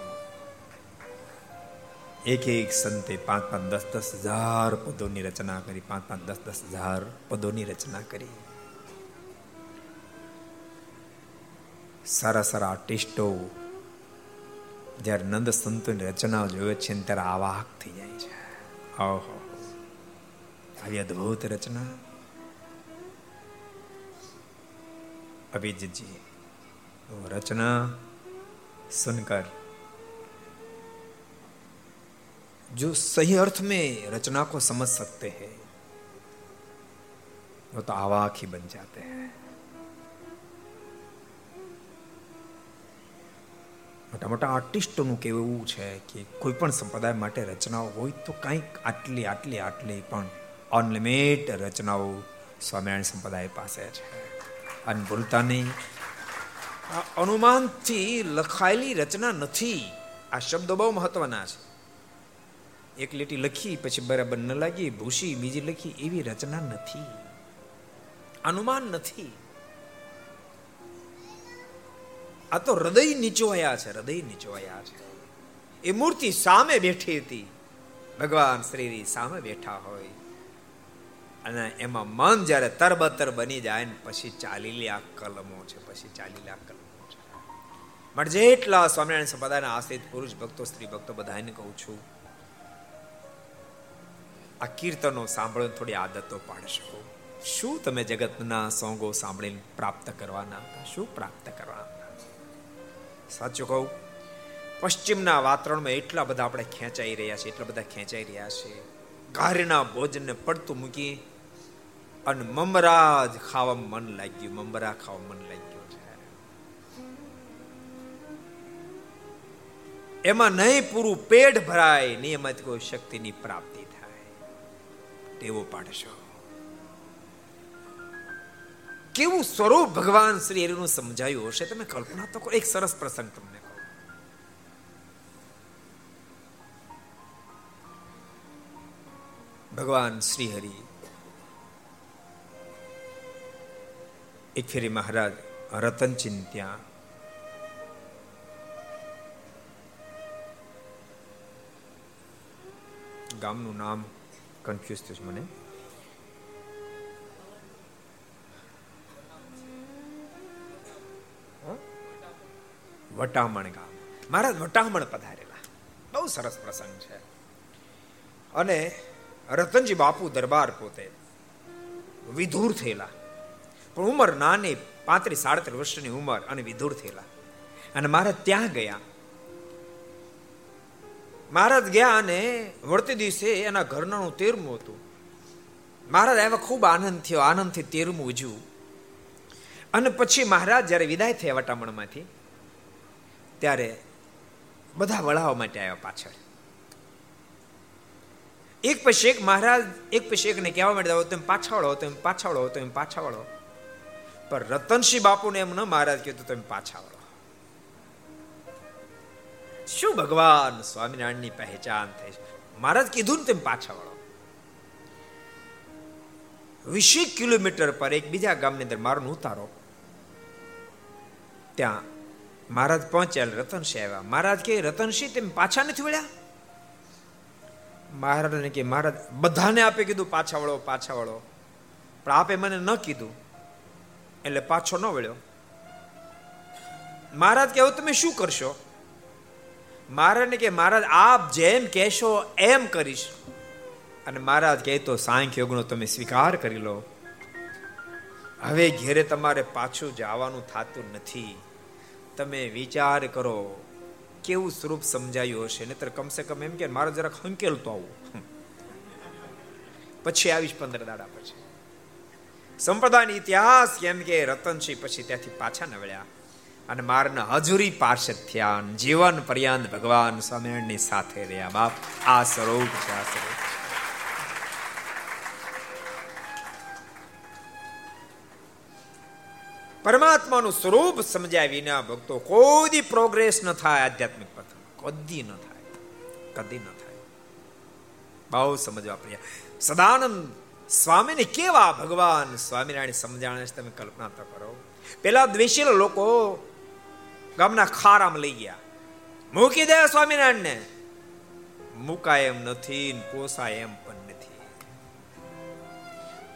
એક એક સંતે પાંચ પાંચ દસ દસ હજાર પદોની રચના કરી, પાંચ પાંચ દસ દસ હજાર પદોની રચના કરી. સારા સારા આર્ટિસ્ટો જ્યારે નંદ સંતોની રચના જોવે છે ત્યારે આવાક થઈ જાય છે ઓહો આવી અદભુત રચના અભિજીતજી रचना सुनकर जो सही अर्थ में रचना को समझ सकते हैं वो तो आवाक ही बन जाते हैं મોટા મોટા આર્ટિસ્ટોનું કહેવું એવું છે કે કોઈ પણ સંપ્રદાય માટે રચનાઓ હોય તો કંઈક આટલી આટલી આટલી પણ અનલિમિટ રચનાઓ સ્વામિનારાયણ સંપ્રદાય પાસે છે. અને ભૂલતા નહીં અનુમાનથી લખાયેલી રચના નથી. આ શબ્દો બહુ મહત્વના છે. એક લીટી લખી પછી બરાબર ન લાગી, ભૂસી બીજી લખી એવી રચના નથી. અનુમાન નથી. આ તો હૃદય નીચોયા છે, હૃદય નીચોયા છે. એ મૂર્તિ સામે બેઠી હતી. ભગવાન શ્રી સામે બેઠા હોય. અને એમાં મન જ્યારે તરબતર બની જાય ને પછી ચાલીલી આ કલમો છે, પછી ચાલીલી આ કલમો છે. માટે જેટલા સ્વામિનારાયણ સંપ્રદાયના આશ્રિત પુરુષ ભક્તો, સ્ત્રી ભક્તો બધાને કહું છું, આ કીર્તનો સાંભળો થોડી આદતો પાડશો શું તમે જગતના સોંગો સાંભળીને પ્રાપ્ત કરવાના શું પ્રાપ્ત કરવાના સાચું કહું? પશ્ચિમના વાતાવરણમાં એટલા બધા આપણે ખેંચાઈ રહ્યા છે એટલા બધા ખેંચાઈ રહ્યા છે કાર્યના ભોજનને પડતું મૂકી અને મમરા જ ખાવામાં મન લાગ્યું, મમરા ખાવા મન લાગ્યું છે એમાં નહીં પૂરું પેટ ભરાય ને એમાંથી કોઈ શક્તિની પ્રાપ્તિ થાય. તેવો પાડશો. કેવું સ્વરૂપ ભગવાન શ્રી હરિનું સમજાયું હશે? તમે કલ્પના તો એક સરસ પ્રસંગ તમને ભગવાન શ્રી હરિ, એક ફેરી મહારાજ, રતન ચિંત્યા. ગામનું નામ કન્ફ્યુઝ થયું મને. વટામણ ગામ. મહારાજ વટામણ પધારેલા. બહુ સરસ પ્રસંગ છે. અને રતનજી બાપુ દરબાર પોતે વિધુર થયેલા. પણ ઉંમર નાની, પાંત્રીસ, સાડત્રીસ વર્ષની ઉંમર અને વિધુર થયેલા. અને મહારાજ ત્યાં ગયા. મહારાજ ગયા અને વળતી દિવસે એના ઘરનાનું તેરમું હતું. મહારાજ આવ્યા, ખૂબ આનંદ થયો. આનંદથી તેરમું ઉજવું અને પછી મહારાજ જ્યારે વિદાય થયા વટામણમાંથી ત્યારે બધા વળાવવા માટે આવ્યા પાછળ. એક પછી એક મહારાજ, એક પછી એકને કહેવા માંડ્યા તમે પાછા વળો તમે પાછા તમે પાછા પણ રતનસિંહ બાપુને એમ ન મહારાજ કીધું તમે પાછા શું ભગવાન સ્વામિનારાયણની પહેચાન થઈ છે? મહારાજ કીધું ને તેમ પાછા વળો વીસેક કિલોમીટર પર એક બીજા ગામની અંદર મારો ઉતારો. ત્યાં મહારાજ પહોંચ્યા રતનસિંહ આવ્યા. મહારાજ કે રતનસિંહ તેમ પાછા નથી વળ્યા? મહારાજને કે, મહારાજ, બધાને આપે કીધું, પાછા વળો પાછા વળો. પણ આપે મને ન કીધું, એટલે પાછો ન વળ્યો. મહારાજ કે તમે શું કરશો? મહારાજને કે, મહારાજ, આપ જેમ કહેશો એમ કરીશ. અને મહારાજ કહે, તો સાંખ્ય યોગનો તમે સ્વીકાર કરી લો. હવે ઘેરે તમારે પાછું જવાનું થતું નથી. તમે વિચાર કરો, કેવું સ્વરૂપ સમજાયું હશે? નહીતર કમસે કમ એમ કે મારે જરાક હંકેલતો આવું. પછી આવીશ પંદર દાડા પછી. સંપ્રદાયનો ઇતિહાસ કેમ કે રતનસિંહ પછી ત્યાંથી પાછા નવળ્યા અને મારના હજુરી પાર્ષદ થયા જીવન પર્યંત ભગવાન સ્વામિનારાયણની સાથે રહ્યા. બાપ, આ સ્વરૂપ છે, આ સ્વરૂપ. પરમાત્માનું સ્વરૂપ સમજ્યા વિના ભક્તો કોઈ પ્રોગ્રેસ ન થાય, આધ્યાત્મિક પથ. કદી ન થાય. કદી ન થાય. બહુ સમજવા પ્રિય સદાનંદ સ્વામીને કેવા ભગવાન સ્વામિનારાયણ સમજાણે તમે કલ્પના તો કરો. પેલા દ્વેષીલા લોકો ગામના ખારામાં લઈ ગયા. મૂકી દે સ્વામિનારાયણને. મુકાય એમ નથી પોસાય એમ પણ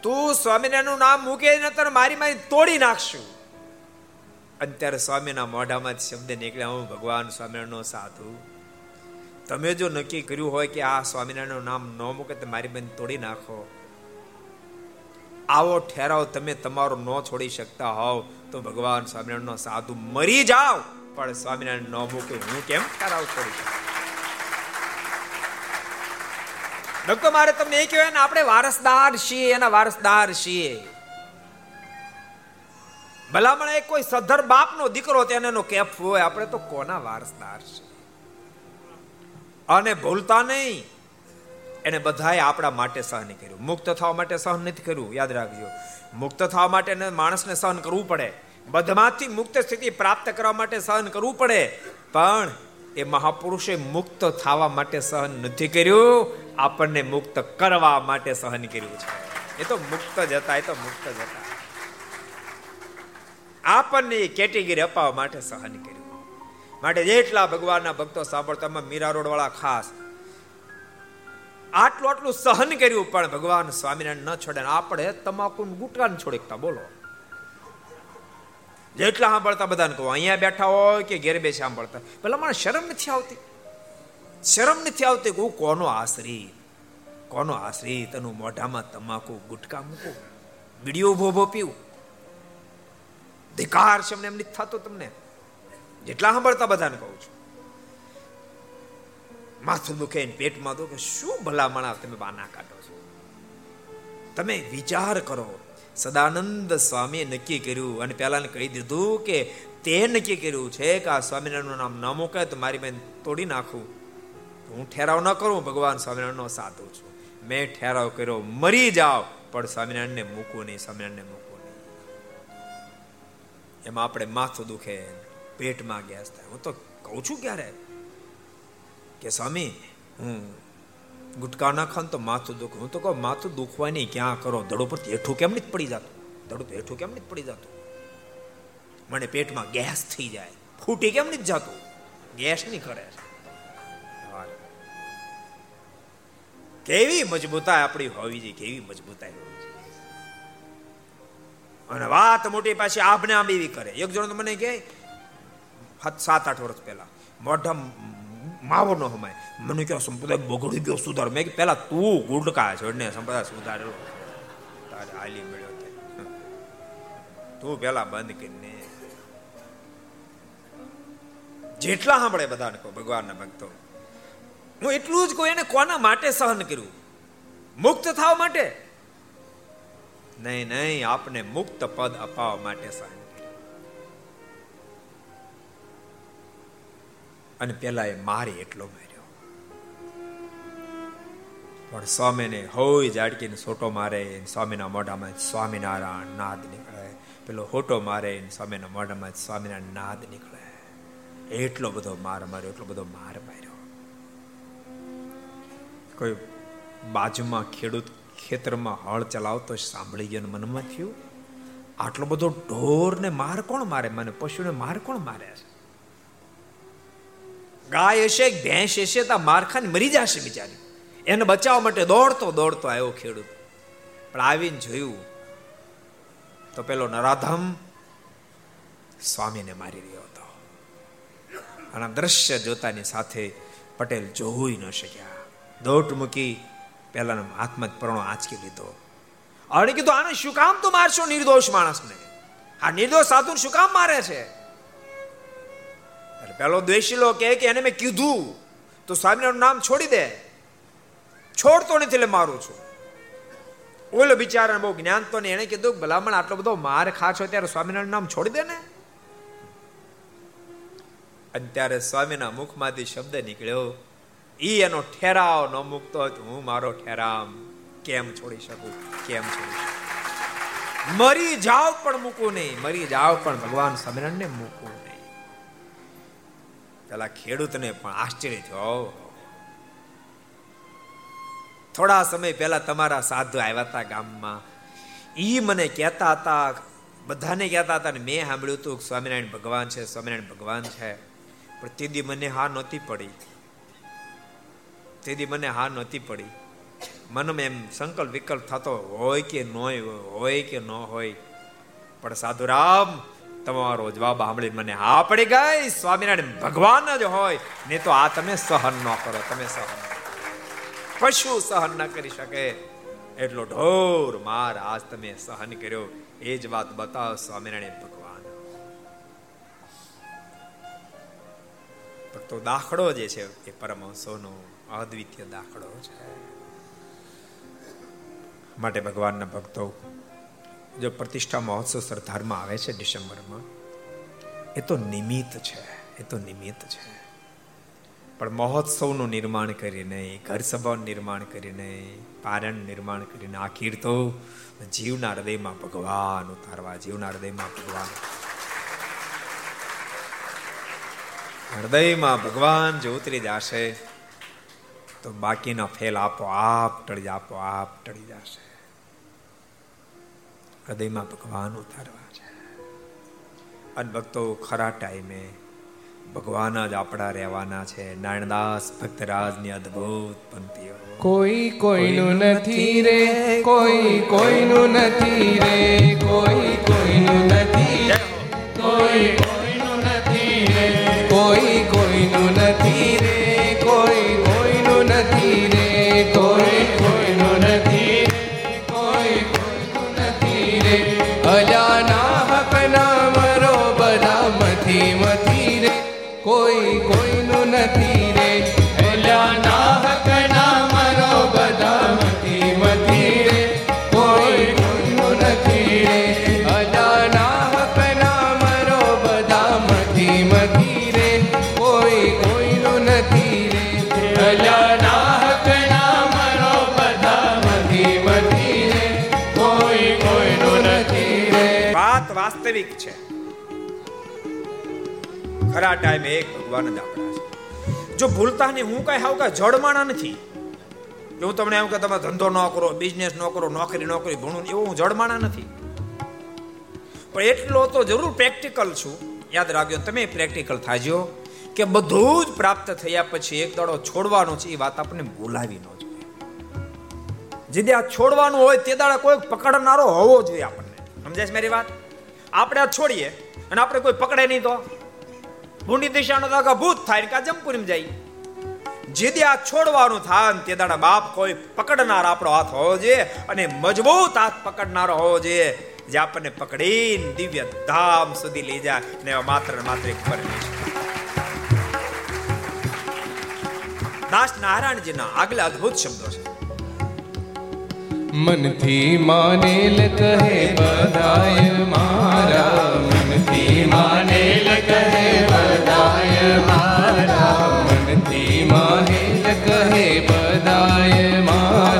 તું સ્વામિનારાયણનું નામ મૂકે નતર મારી મારી તોડી નાખશું. અત્યારે સ્વામીના મોઢામાં શબ્દ નીકળ્યા, હું ભગવાન સ્વામિનારાયણનો સાધુ. તમે જો નક્કી કર્યું હોય કે આ સ્વામિનારાયણનું નામ ન મૂકે તો મારી બેન તોડી નાખો. આવો ઠેરાવ તમે તમારો ન છોડી શકતા હોવ તો ભગવાન સ્વામિનારાયણનો સાધુ મરી જાવ, પણ સ્વામિનારાયણ ન મૂકે. હું કેમ ઠેરાવ છોડી શકું? ડોક્ટર મારે તમને એ કહેવાય ને, આપણે વારસદાર છીએ એના વારસદાર છીએ. ભલામણ એ કોઈ સધર બાપનો દીકરો તેને એનો કેફ હોય, આપણે તો કોના વારસદાર છે? અને ભૂલતા નહીં. એને બધાએ આપણા માટે સહન કર્યું. મુક્ત થવા માટે સહન નથી કર્યું, યાદ રાખજો. મુક્ત થવા માટે માણસને સહન કરવું પડે. બધમાંથી મુક્ત સ્થિતિ પ્રાપ્ત કરવા માટે સહન કરવું પડે. પણ એ મહાપુરુષે મુક્ત થવા માટે સહન નથી કર્યું. આપણને મુક્ત કરવા માટે સહન કર્યું છે. એ તો મુક્ત જતા એ તો મુક્ત જતા આપણને એ કેટેગરી અપાવવા માટે સહન કર્યું માટે જેટલા ભગવાનના ભક્તો સાંભળતા મીરા રોડ વાળા ખાસ. આટલું આટલું સહન કર્યું પણ ભગવાન સ્વામિનારાયણ ન છોડે આપણે તમાકુ ગુટકા ને છોડે બોલો. જેટલા સાંભળતા બધાને કહું, અહીંયા બેઠા હોય કે ઘેર બેસી સાંભળતા? પેલા મને શરમ નથી આવતી. શરમ નથી આવતી હું કોનો આશ્રિત? કોનો આશ્રિત? એનું મોઢામાં તમાકુ ગુટકા મૂકું. બીડીઓ ઊભો પીવું. ધિકાર છે એમ નથી થતો તમને? જેટલા સાંભળતા બધાને કહું છું. માથું દુખે પેટમાં દુખે, શું ભલામણ તમે બાના કાઢો છો? તમે વિચાર કરો, સદાનંદ સ્વામીએ નક્કી કર્યું અને પેલાને કહી દીધું કે તે નક્કી કર્યું છે કે આ સ્વામિનારાયણનું નામ ન મૂકાય તો મારી બેન તોડી નાખું. હું ઠેરાવ ન કરું, ભગવાન સ્વામિનારાયણનો સાધુ છું. મેં ઠેરાવ કર્યો, મરી જાઓ, પણ સ્વામિનારાયણને મૂકવું નહીં, સ્વામિનારાયણને નહીં એમાં આપણે માથું દુખે, પેટમાં ગેસ થાય હું તો કહું છું ક્યારે? કે સ્વામી, હું ગુટકા ના ખાન તો માથું દુખ. હું તો કહું, માથું દુખવાની ક્યાં કરો? દડો પર હેઠું કેમ નથી પડી જતું? દડો હેઠું કેમ નથી પડી જતું? મને પેટમાં ગેસ થઈ જાય. ફૂટી કેમ નથી જતું? ગેસ નહીં કરે. કેવી મજબૂતાઈ આપણી હોવી જોઈએ, કેવી મજબૂતાઈ હોવી અને વાત મોટી પાછી આભને આમ એવી કરે. એક જણો તો મને કહે, સાત આઠ વર્ષ પહેલા મોઢા માવો ન હમાય. મને કહો, સંપ્રદાય બગડી ગયો, સુધાર. મેં પેલા તું ગુડકા છોડને સંપ્રદાય સુધારેલો તારે હાલી મળ્યો તું. પેલા બંધ કરીને. જેટલા સાંભળે બધાને કહો, ભગવાનના ભક્તો. હું એટલું જ કહું, એને કોના માટે સહન કર્યું? મુક્ત થવા માટે? નહીં નહીં, આપને મુક્ત પદ અપાવવા માટે અને પેલા એ મારી એટલો માર્યો. પણ સ્વામીને હોય જાડકીને સોટો મારે સ્વામીના મોઢામાં સ્વામિનારાયણ નાદ નીકળે. પેલો હોટો મારે સ્વામીના મોઢામાં સ્વામિનારાયણ નાદ નીકળે. એટલો બધો માર માર્યો, એટલો બધો માર માર્યો. કોઈ બાજુમાં ખેડૂત ખેતરમાં હળ ચલાવતો સાંભળી ગયો મનમાં થયું, આટલો બધો ઢોરને માર કોણ મારે? મને પશુને માર કોણ મારે? છે ગાય હશે, ભેંસ હશે, તો મારખાને મરી જશે બિચારી. એને બચાવવા માટે દોડતો દોડતો આવ્યો ખેડૂત. પણ આવીને જોયું, તો પેલો નરાધમ સ્વામીને મારી રહ્યો હતો. અને દ્રશ્ય જોતાની સાથે પટેલ જોઈ ન શક્યા. દોટ મૂકી પેલાના હાથમાં પરણો આંચકી લીધો. અને કીધું, આને શું કામ તો મારશો? નિર્દોષ માણસને. આ નિર્દોષ સાધુ શું કામ મારે છે? પેલો દ્વેષીલો કે એને મેં કીધું. તો સ્વામિનારાયણ નામ છોડી દે. છોડતો નથી એટલે મારું છું. ઓલો બિચારા બહુ જ્ઞાન તો ને એને કીધું ભલામણ આટલો બધો માર ખાશો ત્યારે સ્વામિનારાયણ નામ છોડી દે ને. અને ત્યારે સ્વામીના મુખમાંથી શબ્દ નીકળ્યો. ઈ એનો ઠેરાવ ન મૂકતો હું મારો ઠેરાવ કેમ છોડી શકું? કેમ છોડી શકું? મરી જાવ પણ મૂકું નહીં. મરી જાવ પણ ભગવાન સ્વામિનારાયણને મૂકવું નહીં. પેલા ખેડૂતને પણ આશ્ચર્ય થયો. થોડા સમય પહેલા તમારા સાધુ આવ્યા હતા ગામમાં. ઈ મને કહેતા હતા, બધાને કહેતા હતા ને મેં સાંભળ્યું હતું સ્વામિનારાયણ ભગવાન છે, સ્વામિનારાયણ ભગવાન છે. પણ તેદી મને હા નહોતી પડી. તેદી મને હા નહોતી પડી. મનમાં એમ સંકલ્પ વિકલ્પ થતો હોય કે ન હોય કે ન હોય. પણ સાધુરામ, તમારો જવાબ સાંભળી મને હા પડી ગઈ. સ્વામિનારાયણ ભગવાન જ હોય. ને તો આ તમે સહન ન કરો, તમે સહન પશુ સહન ન કરી શકે. એટલો ઢોર માર આજ તમે સહન કર્યો. એ જ વાત બતાવો સ્વામિનારાયણ ભગવાન. તો દાખલો જે છે એ પરમહંસોનો અદ્વિતીય દાખલો છે. માટે ભગવાનના ભક્તો, જો પ્રતિષ્ઠા મહોત્સવ સરદારમાં આવે છે ડિસેમ્બરમાં, એ તો નિમિત્ત છે, એ તો નિમિત્ત છે. પણ મહોત્સવનું નિર્માણ કરીને ઘર સભાનું નિર્માણ કરીને, પારણ નિર્માણ કરીને આખીર તો જીવના હૃદયમાં ભગવાન ઉતારવા, જીવના હૃદયમાં ભગવાન. હૃદયમાં ભગવાન જો ઉતરી જશે. તો બાકીના ફેલ આપો આપ ટળી આપો આપ ટળી જશે. હૃદયમાં ભગવાન ઉતારવા છે. અને ભક્તો ખરા ટાઈમે ભગવાન જ આપણા રહેવાના છે. નારાયણદાસ ભક્તરાજની અદ્ભુત પંક્તિઓ. કોઈ કોઈનું નથી રે કોઈ કોઈનું નથી રે કોઈ કોઈનું નથી કોઈ કોઈનું નથી રે કોઈ કોઈનું નથી રે કોઈ ખરા ટાઈમે એક ભગવાન જ આપણા છે. જો ભૂલતા ને હું કઈ હાવ કઈ જડમાણા નથી, જો હું તમને એમ કે તમે ધંધો ન કરો બિઝનેસ ન કરો, નોકરી નોકરી કરી ભણું, એવું હું જડમાણા નથી. પણ એટલો તો જરૂર પ્રેક્ટિકલ છું. યાદ રાખજો, તમે પ્રેક્ટિકલ થાજો કે બધું જ પ્રાપ્ત થયા પછી એક દાડો છોડવાનો છે, એ વાત આપણને ભૂલાવી ન જોઈએ. જે આ છોડવાનું હોય તે દાડા કોઈ પકડનારો હોવો જોઈએ આપણને. સમજાય છે મારી વાત? આપણે આ છોડીએ અને આપણે કોઈ પકડે નહીં તો? ભૂંડી દિશાનો ભૂત થાય કા જમપુરીમ જાય. જેદી આ છોડવાનું થાય તે દાડા બાપ કોઈ પકડનાર આપણો હાથ હોવો જોઈએ અને મજબૂત હાથ પકડનારો હોવો જોઈએ. જે આપણને પકડીને દિવ્ય ધામ સુધી લઈ જાય ને માત્ર માત્ર એક પરમેશ્વર દાસ નારાયણજીના આગલા અદ્ભુત શબ્દો છે. મનથી માનેલ કહે બધાય મારા. મનથી માનેલ કહે બધાય મારા. મનથી માનેલ કહે બધાય મારા.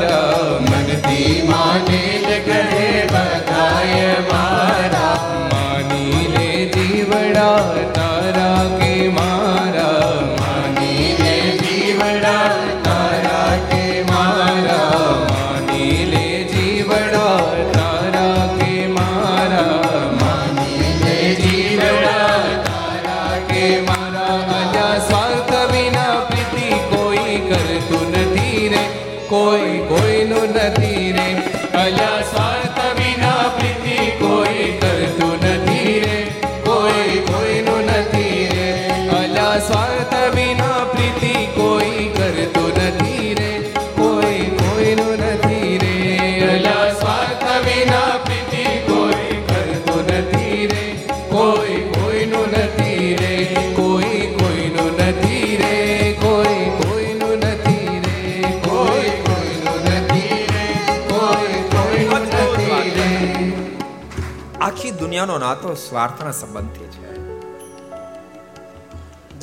આખી દુનિયાનો નાતો સ્વાર્થના સંબંધથી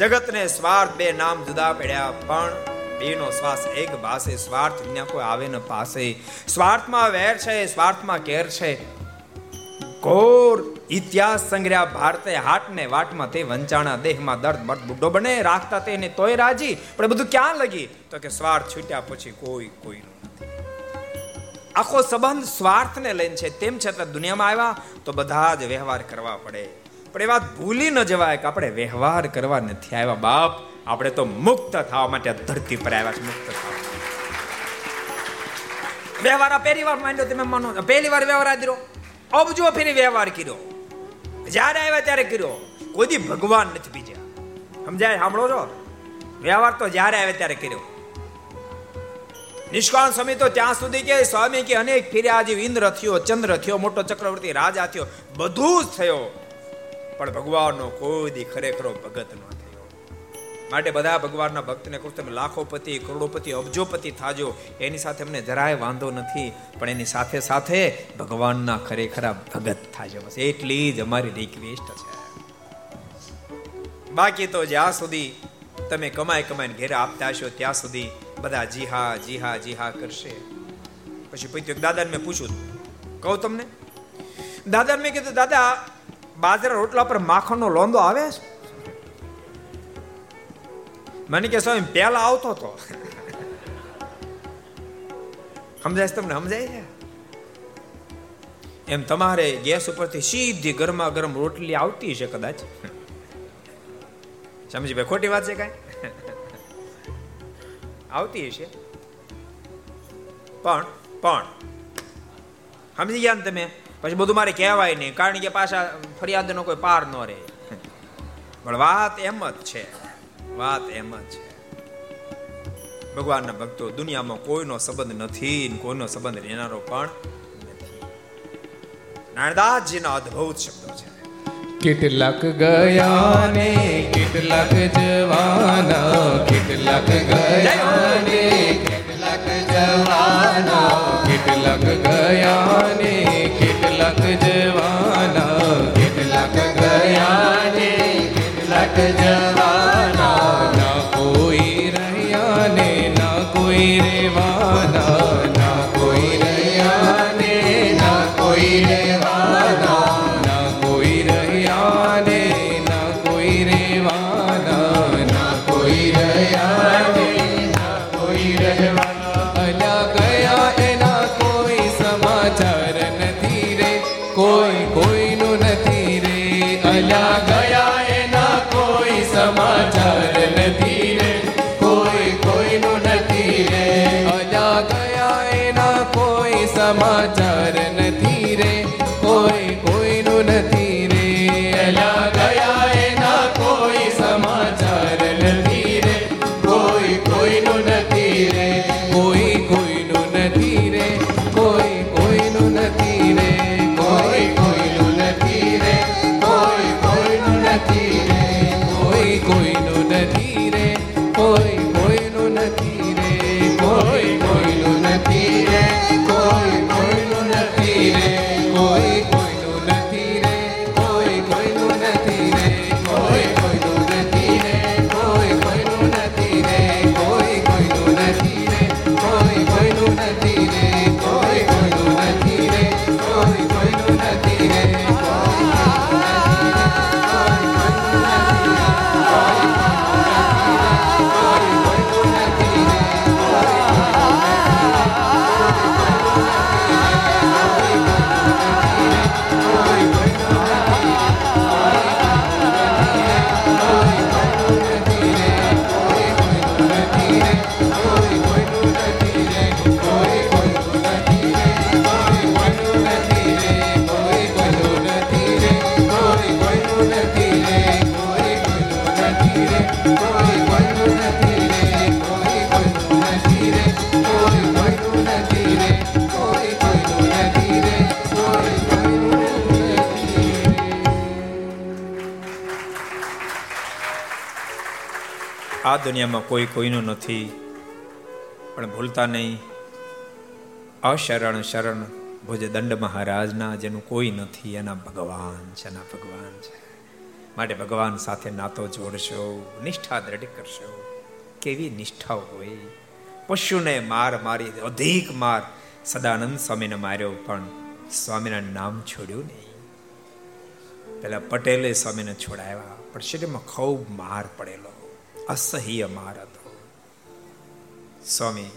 જગતને સ્વાર્થ બે નામ જુદા પડ્યા, પણ બેનો શ્વાસ એક ભાષે સ્વાર્થ વિના કોઈ આવે ન પાસે. સ્વાર્થમાં વેર છે, સ્વાર્થમાં કેર છે. ઘોર ઇતિહાસ સંગ્રહ ભારતે હાટને વાટમાં તે વંચાણા. દેહમાં દર્દ મર્દ બુડ્ઢો બને, રાખતા તેને તોય રાજી. પણ બધું ક્યાં લગી? તો કે સ્વાર્થ છૂટ્યા પછી કોઈ કોઈ આખો સંબંધ સ્વાર્થને લઈને છે. તેમ છતાં દુનિયામાં આવ્યા તો બધા જ વ્યવહાર કરવા પડે. પણ એ વાત ભૂલી ન જવાય કે આપણે વ્યવહાર કરવા નથી આવ્યા. બાપ, આપણે તો મુક્ત થવા માટે ધરતી પર આવ્યા છે મુક્ત થવા વ્યવહાર પહેલી વાર માંડ્યો તમે માનો પહેલી વાર વ્યવહાર આદરો અબજો ફેરી વ્યવહાર કર્યો. જ્યારે આવ્યા ત્યારે કર્યો. કોઈ ભગવાન નથી બીજા. સમજાય? સાંભળો છો? વ્યવહાર તો જ્યારે આવે ત્યારે કર્યો. નિષ્કાળ સ્વામી તો ત્યાં સુધી કે સ્વામી કે અનેક ફેર્યા આજે ઇન્દ્ર થયો, ચંદ્ર થયો, મોટો ચક્રવર્તી રાજા થયો, બધું જ થયો. પણ ભગવાનનો કોઈ દી ખરેખરો ભગત ન થયો. માટે બધા ભગવાનના ભક્તને કહું તમે લાખોપતિ, કરોડોપતિ, અબજોપતિ થાજો. એની સાથે અમને જરાય વાંધો નથી, પણ એની સાથે સાથે ભગવાનના ખરેખરા ભગત થાજો. બસ એટલી જ અમારી રિક્વેસ્ટ છે. બાકી તો જ્યાં સુધી તમે કમાઈ કમાઈને ઘેરે આપતા હશો, ત્યાં સુધી બધા જી હા જી હા જી હા કરશે. પછી પૈત્યુક દાદાને મેં પૂછ્યું કહું તમને? દાદાને મેં કીધું, દાદા બાજરા રોટલા પર માખણનો લોંદો આવે છે? મને કે સ્વામી, પહેલા આવતો હતો સમજાય તમને? સમજાય છે? એમ તમારે ગેસ ઉપરથી સીધી ગરમા ગરમ રોટલી આવતી છે કદાચ. સમજી ભાઈ, ખોટી વાત છે કાંઈ? આવતી હશે. પણ પણ. સમજી ગયા ને તમે? પછી બધું મારે કહેવાય નહીં કારણ કે પાછા ફરિયાદનો કોઈ પાર ન રહે. પણ વાત એમ જ છે વાત એમ જ છે. ભગવાનના ભક્તો દુનિયામાં કોઈનો સંબંધ નથી કોઈનો સંબંધ રહેનારો પણ નથી. નારદાસજીના અદ્ભુત શબ્દો છે. કેટલાક ગયા ને કેટલાક જવાના કેટલાક ગયા ને જવાના. કેટલાક ગયા ને કેટલાક જવાના. કેટલાક ગયા ને કેટલાક જવાના. દુનિયામાં કોઈ કોઈનું નથી. પણ ભૂલતા નહીં. અશરણ શરણ ભોજ દંડ મહારાજના જેનું કોઈ નથી, એના ભગવાન છે, એના ભગવાન છે. માટે ભગવાન સાથે નાતો જોડશો, નિષ્ઠા દ્રઢ કરશો. કેવી નિષ્ઠા હોય. પશુને માર મારી, અધિક માર સદાનંદ સ્વામીને માર્યો, પણ સ્વામીના નામ છોડ્યું નહીં. પેલા પટેલે સ્વામીને છોડાવ્યા પણ શરીરમાં ખૂબ માર પડેલો. અસહ્ય માર હતો સ્વામી,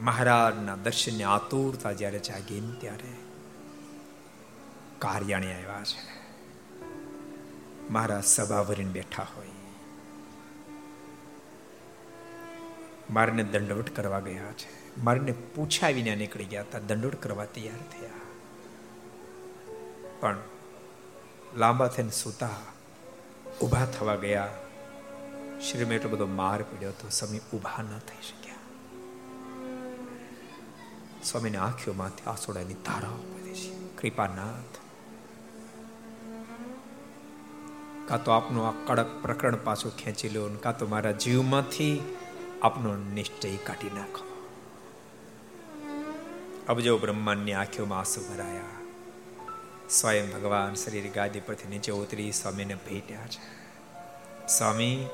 મહારાજના દર્શનની આતુરતા જ્યારે જાગી ત્યારે કાર્યાણી આવ્યા છે. મહારાજ સભા ભરીને બેઠા હોય. મારને દંડવટ કરવા ગયા છે. મારને પૂછ્યા વિના નીકળી ગયા હતા. દંડવટ કરવા તૈયાર થયા. પણ લાંબા થઈને સુતા ઊભા થવા ગયા. શરીરમાં એટલો બધો માર પડ્યો હતો, સ્વામી ઊભા ન થઈ શક્યા. સ્વામીની આંખોમાંથી આસોડાની ધારાઓ પડે છે. કૃપાનાથ. કાં તો આપનું આ કડક પ્રકરણ પાછું ખેંચી લો કાં તો મારા જીવમાંથી આપનો નિશ્ચય કાઢી નાખો. અબજો બ્રહ્માંડની આંખોમાં આંસુ ભરાયા. સ્વયં ભગવાન શરીર ગાદી પરથી નીચે ઉતરી સ્વામીને ભેટ્યા છે. સ્વામી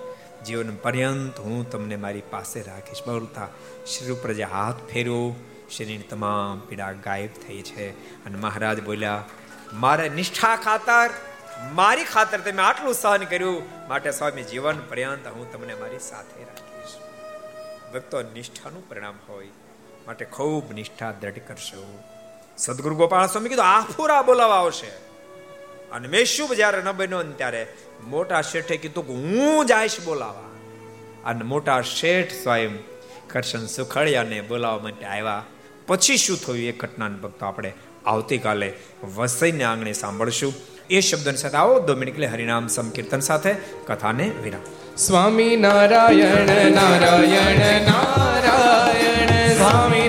જીવન પર્યંત હું તમને મારી પાસે રાખીશ. બોલતા શ્રી હાથ ફેર્યો શરીરની તમામ પીડા ગાયબ થઈ છે. અને મહારાજ બોલ્યા, મારે નિષ્ઠા ખાતર, મારી ખાતર તમે આટલું સહન કર્યું, માટે સ્વામી જીવન પર્યંત હું તમને મારી સાથે રાખીશ. ભક્તો નિષ્ઠાનું પરિણામ હોય, માટે ખૂબ નિષ્ઠા દ્રઢ કરશો. સદગુરુ ગોપાલ સ્વામી કીધું, આફુરા બોલાવા આવશે. અને મેં શુભ જ્યારે ન બન્યો ત્યારે મોટા શેઠે કીધું કે હું જાઈશ બોલાવા. અને મોટા શેઠ સ્વયં કરશન સુખડિયાને બોલાવવા માટે આવ્યા. પછી શું થયું એ ઘટનાને ભક્તો આપણે આવતીકાલે વસઈને આંગણે સાંભળશું. એ શબ્દની સાથે આવો દો મિનિટ હરિનામ સંકીર્તન સાથે કથાને વિરામ. સ્વામી નારાયણ નારાયણ નારાયણ સ્વામી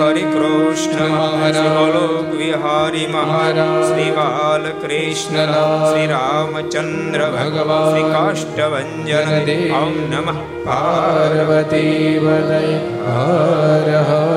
હરિ કૃષ્ણ મહારાજ વિહારી મહારાજ શ્રી બાલકૃષ્ણ શ્રી રામચંદ્ર ભગવાન શ્રી કાષ્ટભન ઓમ નમઃ પાર્વતી હર હર